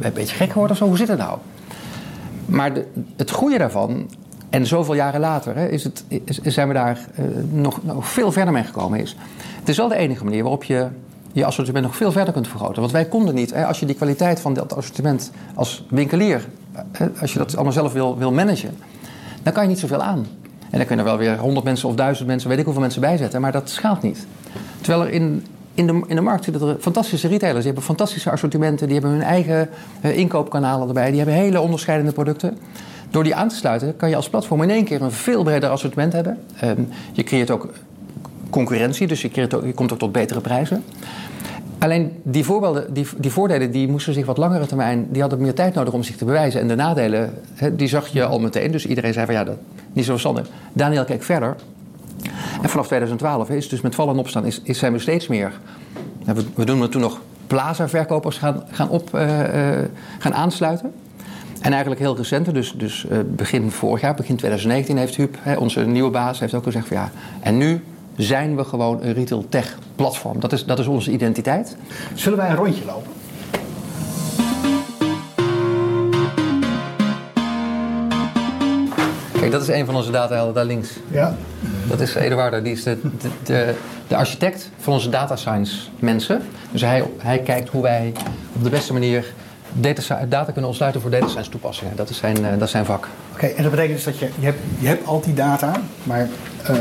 een beetje gek geworden of zo? Hoe zit het nou? Maar de, het goede daarvan, en zoveel jaren later hè, is het, is- zijn we daar nog, nog veel verder mee gekomen. Is. Het is wel de enige manier waarop je je assortiment nog veel verder kunt vergroten. Want wij konden niet, hè, als je die kwaliteit van dat assortiment als winkelier, hè, als je dat allemaal zelf wil, wil managen, dan kan je niet zoveel aan. En dan kunnen er wel weer 100 mensen of 1000 mensen, weet ik hoeveel mensen bijzetten, maar dat schaalt niet. Terwijl er in, in, de, in de markt zitten er fantastische retailers, die hebben fantastische assortimenten, die hebben hun eigen eh, inkoopkanalen erbij, die hebben hele onderscheidende producten. Door die aan te sluiten kan je als platform in één keer een veel breder assortiment hebben. Ehm, je creëert ook concurrentie, dus je, ook, komt ook tot betere prijzen. Alleen die, voorbeelden, die, die voordelen die moesten zich wat langere termijn, die hadden meer tijd nodig om zich te bewijzen. En de nadelen, die zag je al meteen. Dus iedereen zei van ja, dat niet zo verstandig. Daniel keek verder. En vanaf 2012 is dus met vallen en opstaan is, is zijn we steeds meer. We, doen er toen nog plaza-verkopers gaan, gaan, op, eh, eh, gaan aansluiten. En eigenlijk heel recent, dus, dus eh, begin vorig jaar, begin 2019, heeft Huub, onze nieuwe baas, heeft ook gezegd van ja, en nu zijn we gewoon een retail tech platform. Dat is, dat is onze identiteit. Zullen wij een rondje lopen? Kijk, dat is een van onze datahelden daar links. Ja. Dat is Eduardo, die is de, de, de, de architect van onze data science mensen. Dus hij, hij kijkt hoe wij op de beste manier data, data kunnen ontsluiten voor data science toepassingen. Dat is zijn, eh, dat is zijn vak. Oké, en dat betekent dus dat je, je, hebt, je hebt al die data, maar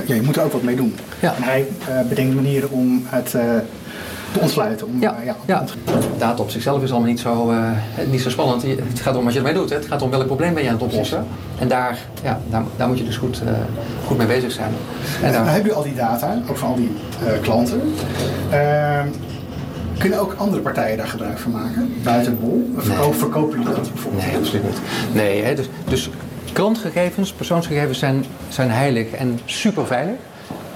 ja, je moet er ook wat mee doen. Ja. En hij eh, bedenkt manieren om het eh, te ontsluiten. Om, Ja, eh, ja, ja. Data op zichzelf is allemaal niet zo, eh, niet zo spannend. Het gaat om wat je ermee doet. Hè. Het gaat om welk probleem ben je aan het oplossen. En daar, ja, daar, daar moet je dus goed, eh, goed mee bezig zijn. En dan heb je al die data, ook van al die eh, klanten. Ehm, kunnen ook andere partijen daar gebruik van maken? Buiten Bol? Verkoop, Verkopen jullie dat bijvoorbeeld? Nee, absoluut niet. Nee, hè, dus, dus klantgegevens, persoonsgegevens zijn, zijn heilig en super veilig.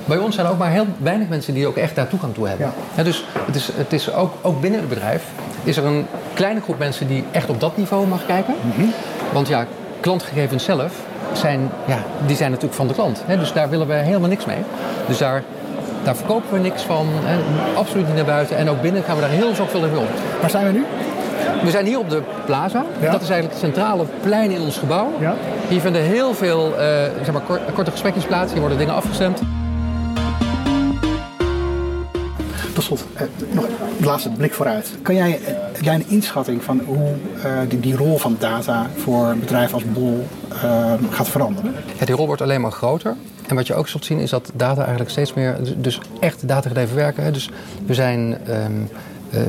Bij ons zijn er ook maar heel weinig mensen die ook echt daar toegang toe hebben. Ja. Dus het is, het is ook, ook binnen het bedrijf is er een kleine groep mensen die echt op dat niveau mag kijken. Want ja, klantgegevens zelf zijn, ja, die zijn natuurlijk van de klant. Hè, dus daar willen we helemaal niks mee. Dus daar, daar verkopen we niks van. Hè, absoluut niet naar buiten. En ook binnen gaan we daar heel zorgvuldig mee om. Waar zijn we nu? We zijn hier op de plaza. Ja. Dat is eigenlijk het centrale plein in ons gebouw. Ja. Hier vinden heel veel eh, zeg maar, kor- korte gesprekjes plaats. Hier worden dingen afgestemd. Tot slot, eh, nog een laatste blik vooruit. Kan jij, jij een inschatting van hoe die, die rol van data voor bedrijf als Bol eh, gaat veranderen? Ja, die rol wordt alleen maar groter. En wat je ook zult zien is dat data eigenlijk steeds meer, dus- echt datagedreven werken. Hè. Dus we zijn, ehm, eh,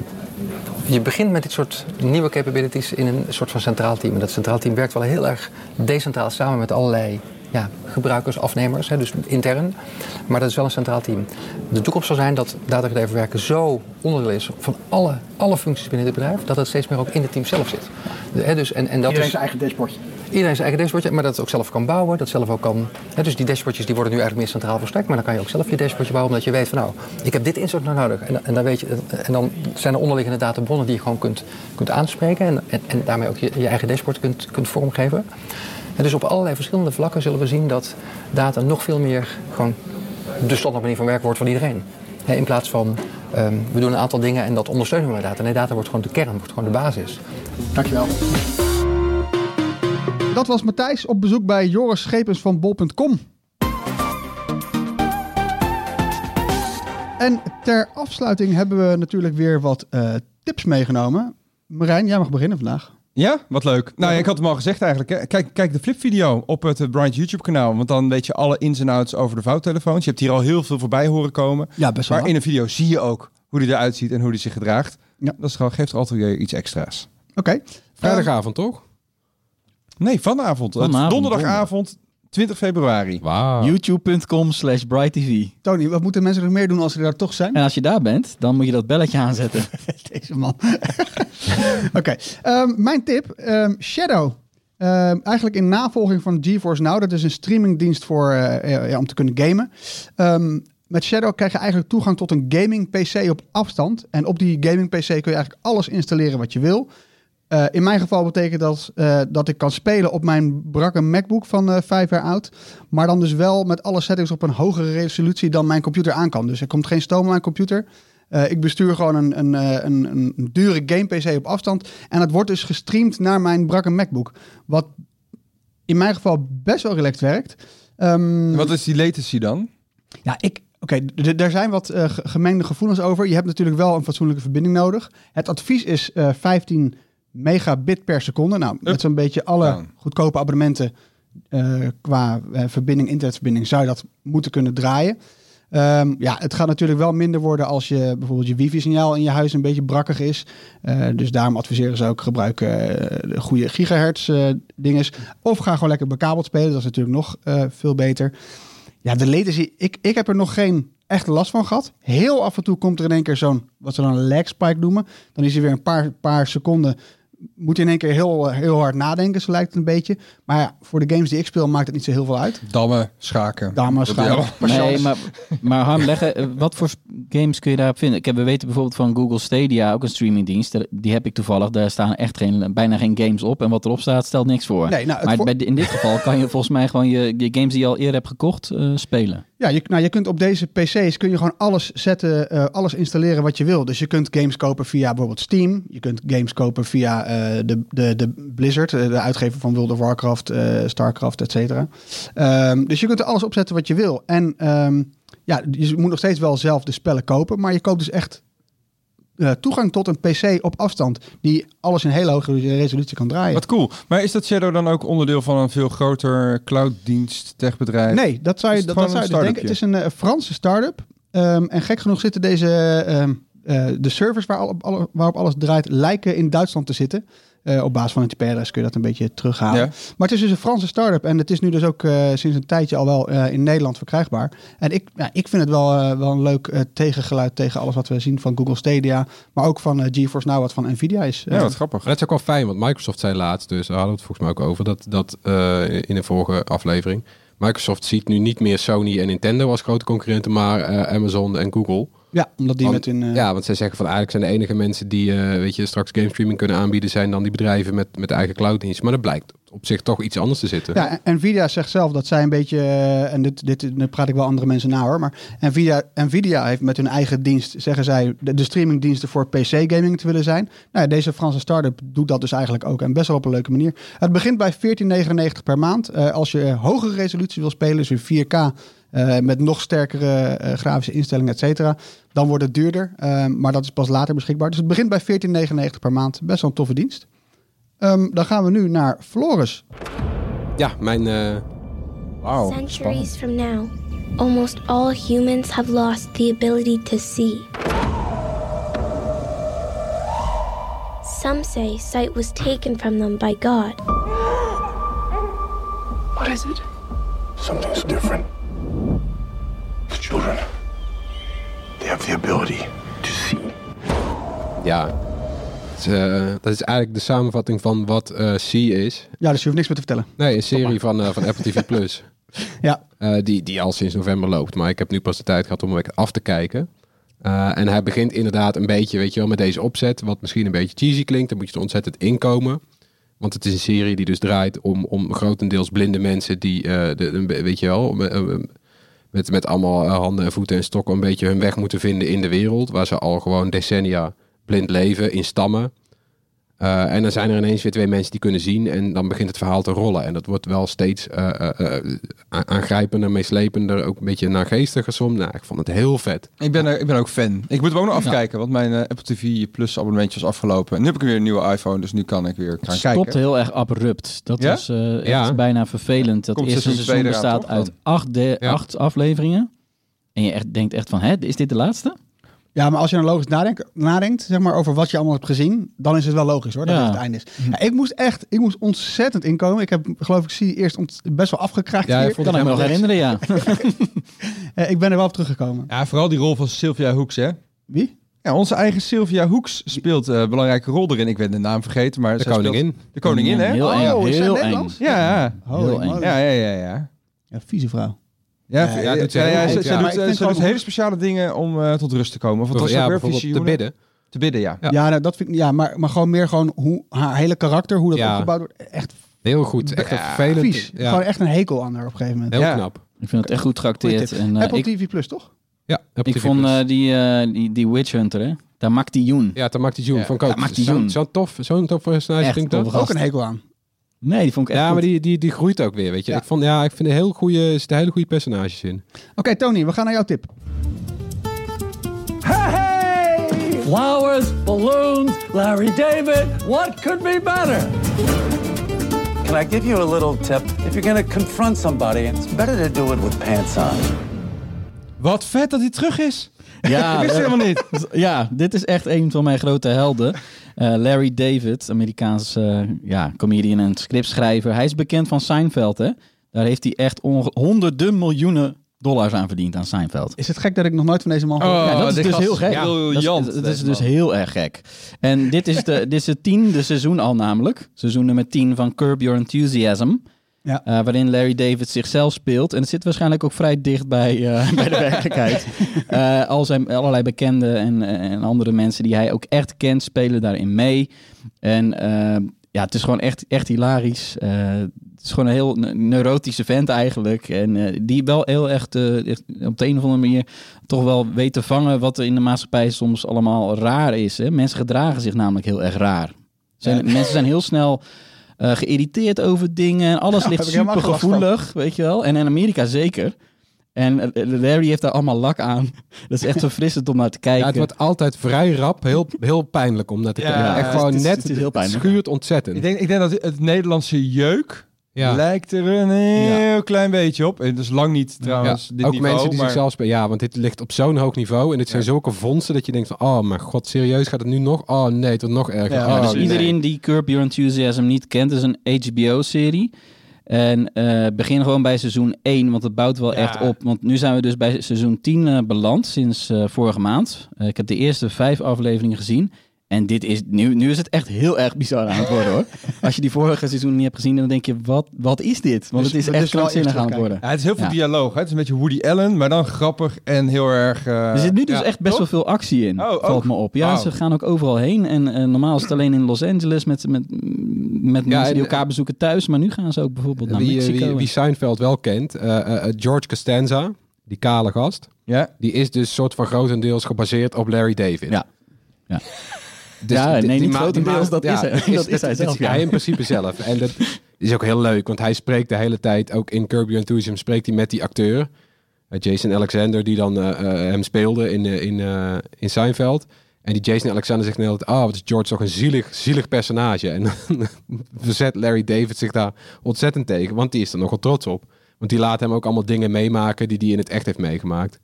je begint met dit soort nieuwe capabilities in een soort van centraal team. En dat centraal team werkt wel heel erg decentraal samen met allerlei ja, gebruikers, afnemers, hè, dus intern. Maar dat is wel een centraal team. De toekomst zal zijn dat datagedreven werken zo onderdeel is van alle, alle functies binnen het bedrijf, dat het steeds meer ook in het team zelf zit. Hè, dus, en, en dat Iedereen is, zijn eigen dashboardje. Iedereen zijn eigen dashboardje, maar dat ook zelf kan bouwen. Dat zelf ook kan. Hè, dus die dashboardjes die worden nu eigenlijk meer centraal verstrekt. Maar dan kan je ook zelf je dashboardje bouwen, omdat je weet van nou, ik heb dit instrument nou nodig. En, en, dan weet je, en dan zijn er onderliggende databronnen die je gewoon kunt, kunt aanspreken. En, en, daarmee ook je, je eigen dashboard kunt, kunt vormgeven. En dus op allerlei verschillende vlakken zullen we zien dat data nog veel meer gewoon de standaard manier van werken wordt van iedereen. In plaats van ehm, we doen een aantal dingen en dat ondersteunen we met data. Nee, data wordt gewoon de kern, wordt gewoon de basis. Dankjewel. Dat was Matthijs op bezoek bij Joris Schepens van bol.com. En ter afsluiting hebben we natuurlijk weer wat eh, tips meegenomen. Marijn, jij mag beginnen vandaag. Ja, wat leuk. Nou, ja, ik had hem al gezegd eigenlijk. hè. Kijk, kijk de flipvideo op het eh, Bright YouTube kanaal. Want dan weet je alle ins en outs over de vouwtelefoons. Je hebt hier al heel veel voorbij horen komen. Ja, best Maar in een video zie je ook hoe die eruit ziet en hoe die zich gedraagt. Ja. Dat is gewoon, geeft er altijd weer iets extra's. Oké. Vrijdagavond, toch? Nee, vanavond. Donderdagavond, 20 februari. Wauw. YouTube.com slash BrightTV. Tony, wat moeten mensen nog meer doen als ze daar toch zijn? En als je daar bent, dan moet je dat belletje aanzetten. Deze man. Oké, ehm, mijn tip. ehm, Shadow. Ehm, eigenlijk in navolging van GeForce Now. Dat is een streamingdienst voor, eh, ja, ja, om te kunnen gamen. Ehm, met Shadow krijg je eigenlijk toegang tot een gaming PC op afstand. En op die gaming PC kun je eigenlijk alles installeren wat je wil. Eh, in mijn geval betekent dat eh, dat ik kan spelen op mijn brakke MacBook van eh, vijf jaar oud. Maar dan dus wel met alle settings op een hogere resolutie dan mijn computer aan kan. Dus er komt geen stoom aan mijn computer. Ik bestuur gewoon een, een, een, een, dure game PC op afstand. En het wordt dus gestreamd naar mijn brakke MacBook. Wat in mijn geval best wel relaxed werkt. Ehm, Wat is die latency dan? ja, ik. Oké, daar zijn wat ge- gemengde gevoelens over. Je hebt natuurlijk wel een fatsoenlijke verbinding nodig. Het advies is eh 15 megabit per seconde. Nou, met zo'n beetje alle goedkope abonnementen eh, qua eh, verbinding, internetverbinding, zou je dat moeten kunnen draaien. Ehm, ja, het gaat natuurlijk wel minder worden als je bijvoorbeeld je wifi-signaal in je huis een beetje brakkig is. Eh, dus daarom adviseren ze ook gebruiken eh, de goede gigahertz dinges. Of ga gewoon lekker bekabeld spelen, dat is natuurlijk nog veel beter. Ja, de latency, ik, ik heb er nog geen echte last van gehad. Heel af en toe komt er in één keer zo'n, wat ze dan een lag spike noemen. Dan is hij weer een paar, paar seconden moet je in één keer heel, heel hard nadenken, zo lijkt het een beetje. Maar ja, voor de games die ik speel maakt het niet zo heel veel uit. Dammen, schaken. Dammen, schaken. Nee, maar, maar Harm, leggen, eh, wat voor games kun je daarop vinden? Ik heb, we weten bijvoorbeeld van Google Stadia, ook een streamingdienst. Daar- Die heb ik toevallig. Daar staan echt geen, bijna geen games op. En wat erop staat, stelt niks voor. Nee, nou, maar voor- bij, de- in dit geval kan je volgens mij gewoon je, je games die je al eerder hebt gekocht, eh, spelen. Ja, je, nou, je kunt op deze PC's kun je gewoon alles zetten, eh, alles installeren wat je wil. Dus je kunt games kopen via bijvoorbeeld Steam. Je kunt games kopen via eh, de, de, de Blizzard, eh, de uitgever van World of Warcraft, Starcraft, et cetera. Ehm, dus je kunt er alles opzetten wat je wil. En ehm, ja, je moet nog steeds wel zelf de spellen kopen, maar je koopt dus echt eh, toegang tot een PC op afstand die alles in hele hoge resolutie kan draaien. Wat cool. Maar is dat Shadow dan ook onderdeel van een veel groter clouddienst techbedrijf? Nee, dat zou je, dat, dat zou je dus denken. Het is een eh, Franse start-up. Ehm, en gek genoeg zitten deze, ehm, eh, de servers waar alle- waarop alles draait, lijken in Duitsland te zitten. Eh, op basis van het IP-adres kun je dat een beetje terughalen. Ja. Maar het is dus een Franse start-up. En het is nu dus ook eh, sinds een tijdje al wel eh, in Nederland verkrijgbaar. En ik, ja, ik vind het wel, wel een leuk eh, tegengeluid tegen alles wat we zien van Google Stadia. Maar ook van eh, GeForce Now, wat van Nvidia is. Ja, wat grappig. Maar dat is ook wel fijn, want Microsoft zei laatst, dus daar hadden we het volgens mij ook over, dat, dat eh, in de vorige aflevering. Microsoft ziet nu niet meer Sony en Nintendo als grote concurrenten, maar eh, Amazon en Google. Ja, omdat die Want- met hun... eh, Ja, want zij zeggen van eigenlijk zijn de enige mensen die eh, weet je, straks game streaming kunnen aanbieden, zijn dan die bedrijven met, met eigen clouddienst. Maar dat blijkt op zich toch iets anders te zitten. Ja, en Nvidia zegt zelf dat zij een beetje, eh, en dit, dit nu praat ik wel andere mensen na hoor, maar Nvidia, Nvidia heeft met hun eigen dienst, zeggen zij, de, de streamingdiensten voor PC-gaming te willen zijn. Nou, ja, deze Franse start-up doet dat dus eigenlijk ook en best wel op een leuke manier. Het begint bij 14,99 per maand. Als je hogere resolutie wil spelen, dus weer 4K, eh, met nog sterkere eh, grafische instellingen, et cetera, dan wordt het duurder. Eh, maar dat is pas later beschikbaar. Dus het begint bij 14,99 per maand. Best wel een toffe dienst. Ehm, dan gaan we nu naar Floris. Ja, mijn... eh, Wauw. Centuries from now, almost all humans have lost the ability to see. Some say sight was taken from them by God. What is it? Something's different. The children, they have the ability to see. ja, Het eh, dat is eigenlijk de samenvatting van wat eh C is. Ja, dus je hoeft niks meer te vertellen. Nee, een serie van, eh, van Apple TV Plus. Ja. Eh, die, die al sinds november loopt. Maar ik heb nu pas de tijd gehad om hem af te kijken. Eh, en hij begint inderdaad een beetje, weet je wel, met deze opzet. Wat misschien een beetje cheesy klinkt. Dan moet je er ontzettend inkomen. Want het is een serie die dus draait om, om grotendeels blinde mensen die, eh, de, weet je wel, met, met allemaal eh, handen en voeten en stokken een beetje hun weg moeten vinden in de wereld. Waar ze al gewoon decennia blind leven in stammen. Eh, en dan zijn er ineens weer twee mensen die kunnen zien en dan begint het verhaal te rollen. En dat wordt wel steeds eh, eh, eh, aangrijpender, meeslepender, ook een beetje naargeestiger soms. Nou, ik vond het heel vet. Ik ben, er- ik ben ook fan. Ik moet hem ook nog afkijken, want mijn Apple TV Plus abonnementje was afgelopen. En nu heb ik weer een nieuwe iPhone, dus nu kan ik weer gaan Het kijken. stopte heel erg abrupt. Dat Ja? was eh, echt Ja. bijna vervelend. Dat Komt eerste seizoen bestaat uit acht, de, Ja. acht afleveringen. En je echt, denkt echt van, hè, is dit de laatste? Ja, maar als je dan logisch nadenkt, nadenkt zeg maar, over wat je allemaal hebt gezien, dan is het wel logisch hoor, dat Ja. het het einde is. Ja, ik moest echt, ik moest ontzettend inkomen. Ik heb, geloof ik, zie eerst ont- best wel afgekraakt Ja, hier. ik Kan ik me nog herinneren, ja. Eh, ik ben er wel op teruggekomen. Ja, vooral die rol van Sylvia Hoeks, hè? Wie? Ja, onze eigen Sylvia Hoeks speelt eh, een belangrijke rol erin. Ik ben de naam vergeten, maar De koningin. De koningin, hè? Heel eng, Oh, is zij heel eng. Ja, ja. Heel eng. Ja, ja, ja, ja. Ja, vieze vrouw. Ja, Ja, ja, ja, ja, doet ze ja, goed, ze, ze eh, ze doet hele speciale dingen om eh, tot rust te komen. Of was ja, bijvoorbeeld te bidden. Te bidden, ja. Ja. Ja, nou, dat vind ik, ja maar, maar gewoon meer gewoon hoe haar hele karakter, hoe dat Ja. opgebouwd wordt. Echt Heel goed. Echt vervelend. vies. Ja, Gewoon echt een hekel aan haar op een gegeven moment. heel Ja. knap. Ik vind het echt goed getrakteerd. En, eh, Apple ik, TV Plus, toch? Ja, Apple ik TV vond eh, die, eh, die, die Witch Hunter, hè? Daar maakt die Joen. Ja, dat maakt die June Ja, van Kook. dat maakt die Zo'n tof, zo'n tof personage Echt ik dat. Ook een hekel aan. Nee, die vond ik echt Ja, goed. maar die, die, die groeit ook weer, weet je. Ja. Ik, vond, ja, ik vind er heel goede, er zitten hele goede personages in. Oké, Tony, we gaan naar jouw tip. Flowers, balloons, Larry David, what could be better? can I give you a little tip? If you're going to confront somebody, it's better to do it with pants on. Wat vet dat hij terug is. Ja, Ik wist eh, helemaal niet. Ja, dit is echt een van mijn grote helden. Eh, Larry David, Amerikaans eh, ja, comedian en scriptschrijver. Hij is bekend van Seinfeld, hè? Daar heeft hij echt honderden miljoenen dollars aan verdiend aan Seinfeld. Is het gek dat ik nog nooit van deze man gehoord Oh, heb? ja, dat is dus gast heel gek. Dat is- Dat is, dus heel erg gek. En dit is, de, dit is het tiende seizoen al namelijk. Seizoen nummer 10 van Curb Your Enthusiasm. Ja. Eh, waarin Larry David zichzelf speelt. En het zit waarschijnlijk ook vrij dicht bij, eh, bij de werkelijkheid. Eh, al zijn allerlei bekenden en, en andere mensen die hij ook echt kent, spelen daarin mee. En ja, het is gewoon echt, echt hilarisch. Het is gewoon een heel ne- neurotische vent eigenlijk. En die wel heel echt, echt op de een of andere manier toch wel weet te vangen wat er in de maatschappij soms allemaal raar is. Hè? Mensen gedragen zich namelijk heel erg raar. Zijn, Mensen zijn heel snel eh, geïrriteerd over dingen. En alles Ja, ligt super gevoelig, weet je wel. En in Amerika zeker. En eh, Larry heeft daar allemaal lak aan. Dat is echt verfrissend om naar te kijken. Ja, het wordt altijd vrij rap, heel, heel pijnlijk om naar te Ja, kijken. Echt het gewoon is- net, het is heel pijnlijk. schuurt ontzettend. Ik denk, ik denk dat het Nederlandse jeuk Ja. lijkt er een heel klein beetje op. En dat is lang niet trouwens Ja, dit ook niveau, mensen die maar- zichzelf spelen. Ja, want dit ligt op zo'n hoog niveau. En dit zijn zulke vondsten dat je denkt van... Oh mijn god, serieus gaat het nu nog? Oh nee, het wordt nog erger. Ja, oh, dus nee. iedereen die Curb Your Enthusiasm niet kent, is een HBO-serie. En eh, begin gewoon bij seizoen 1, want het bouwt wel Ja. echt op. Want nu zijn we dus bij seizoen 10 eh, beland, sinds eh, vorige maand. Ik heb de eerste vijf afleveringen gezien. En dit is, nu, nu is het echt heel erg bizar aan het worden hoor. Als je die vorige seizoen niet hebt gezien, dan denk je, wat, wat is dit? Want Dus- het is dus echt krankzinnig aan het worden. Ja, het is heel veel Ja. dialoog. Hè? Het is een beetje Woody Allen, maar dan grappig en heel erg... eh, Er zit nu dus ja, echt best toch? wel veel actie in, Oh, ook? valt me op. Ja, ze gaan ook overal heen. En eh, normaal is het alleen in Los Angeles met, met, met Ja, mensen die elkaar bezoeken thuis. Maar nu gaan ze ook bijvoorbeeld naar wie, eh, Mexico. wie, wie Seinfeld wel kent, eh, eh, eh, George Costanza, die kale gast, Ja. die is dus soort van grotendeels gebaseerd op Larry David. Ja. Ja. Dus Ja, nee, die niet grotendeels, dat is hij- dat is hij zelf, ja. Hij in principe zelf. En dat is ook heel leuk, want hij spreekt de hele tijd, ook in Curb Your Enthusiasm, spreekt hij met die acteur, eh, Jason Alexander, die dan eh, eh, hem speelde in, eh, in, in Seinfeld. En die Jason Alexander zegt hele tijd, oh, wat is George toch een zielig, zielig personage. En dan verzet Larry David zich daar ontzettend tegen, want die is er nogal trots op. Want die laat hem ook allemaal dingen meemaken die hij in het echt heeft meegemaakt.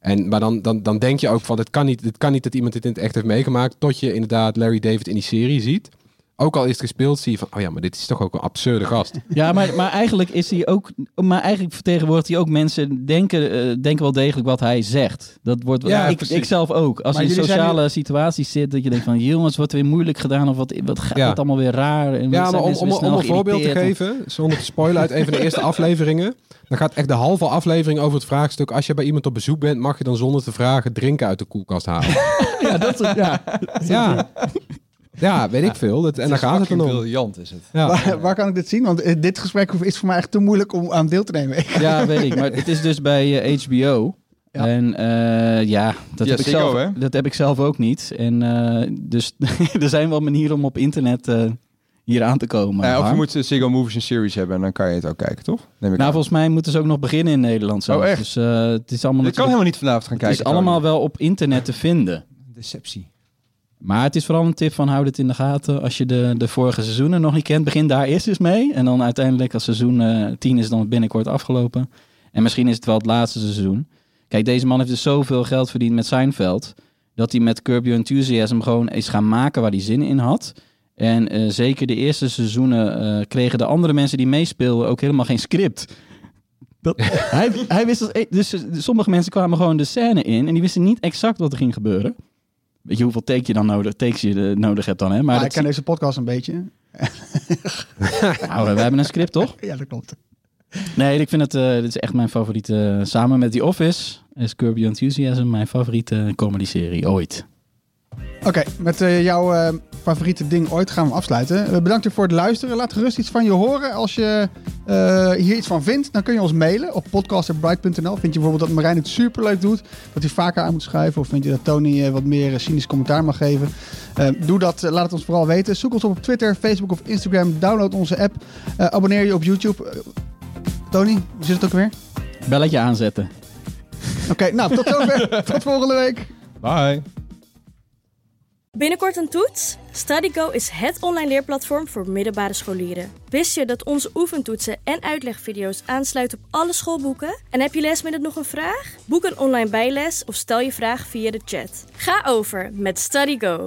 En, maar dan, dan, dan denk je ook van, het kan, niet, het kan niet dat iemand dit in het echt heeft meegemaakt, tot je inderdaad Larry David in die serie ziet. Ook al is het gespeeld, zie je van, oh ja, maar dit is toch ook een absurde gast. Ja, maar, maar eigenlijk is hij ook. Maar eigenlijk vertegenwoordigt hij ook mensen. Denken, eh, denken wel degelijk wat hij zegt. Dat wordt. Ja, ik, zelf ook. Als Maar je in sociale situaties zit. Dat je denkt van. Jongens, wordt weer moeilijk gedaan. Of wat, wat gaat Ja. het allemaal weer raar. En Ja, maar om, om, een voorbeeld te geven, zonder te spoilen uit een van de eerste afleveringen. Dan gaat echt de halve aflevering over het vraagstuk. Als je bij iemand op bezoek bent, mag je dan zonder te vragen drinken uit de koelkast halen. Ja, dat ja. ja. Ja, weet ik veel. Dat, en daar gaat het dan om. briljant is het. Ja. Waar, waar kan ik dit zien? Want eh, dit gesprek is voor mij echt te moeilijk om aan deel te nemen. Ja, weet ik. Maar het is dus bij eh, HBO. Ja. En eh, ja, dat, Ja, heb ik zelf, hè? dat heb ik zelf ook niet. En eh, dus er zijn wel manieren om op internet eh, hier aan te komen. Ja, of je moet eh, Ziggo Movies en Series hebben en dan kan je het ook kijken, toch? Neem ik Nou, aan. volgens mij moeten ze ook nog beginnen in Nederland zelf. Oh, echt? Dus eh, het is allemaal Je kan helemaal niet vanavond gaan het kijken. is allemaal wel op internet te vinden. Deceptie. Maar het is vooral een tip van houd het in de gaten. Als je de, de vorige seizoenen nog niet kent, begin daar eerst eens mee. En dan uiteindelijk als seizoen eh 10 is dan binnenkort afgelopen. En misschien is het wel het laatste seizoen. Kijk, deze man heeft dus zoveel geld verdiend met Seinfeld... dat hij met Curb Your Enthusiasm gewoon is gaan maken waar hij zin in had. En eh, zeker de eerste seizoenen eh, kregen de andere mensen die meespeelden ook helemaal geen script. Dat, hij, hij wist als, dus sommige mensen kwamen gewoon de scène in en die wisten niet exact wat er ging gebeuren. Weet je hoeveel take je dan nodig, takes je eh, nodig hebt dan, hè? Maar dat ik ken deze podcast een beetje. nou, we hebben een script, toch? Ja, dat klopt. Nee, ik vind het, eh, dit is echt mijn favoriete, eh, samen met The Office, is Curb Your Enthusiasm mijn favoriete comedy-serie ooit. Oké, met eh, jouw eh, favoriete ding ooit gaan we afsluiten. Eh, bedankt u voor het luisteren. Laat gerust iets van je horen. Als je eh, hier iets van vindt, dan kun je ons mailen op podcast.bright.nl. Vind je bijvoorbeeld dat Marijn het superleuk doet, dat hij vaker aan moet schrijven? Of vind je dat Tony wat meer cynisch commentaar mag geven? Doe dat, laat het ons vooral weten. Zoek ons op op Twitter, Facebook of Instagram. Download onze app. Eh, abonneer je op YouTube. Tony, hoe zit het ook weer? Belletje aanzetten. Oké, nou, tot zover. tot volgende week. Bye. Binnenkort een toets? StudyGo is het online leerplatform voor middelbare scholieren. Wist je dat onze oefentoetsen en uitlegvideo's aansluiten op alle schoolboeken? En heb je lesmiddag nog een vraag? Boek een online bijles of stel je vraag via de chat. Ga over met StudyGo.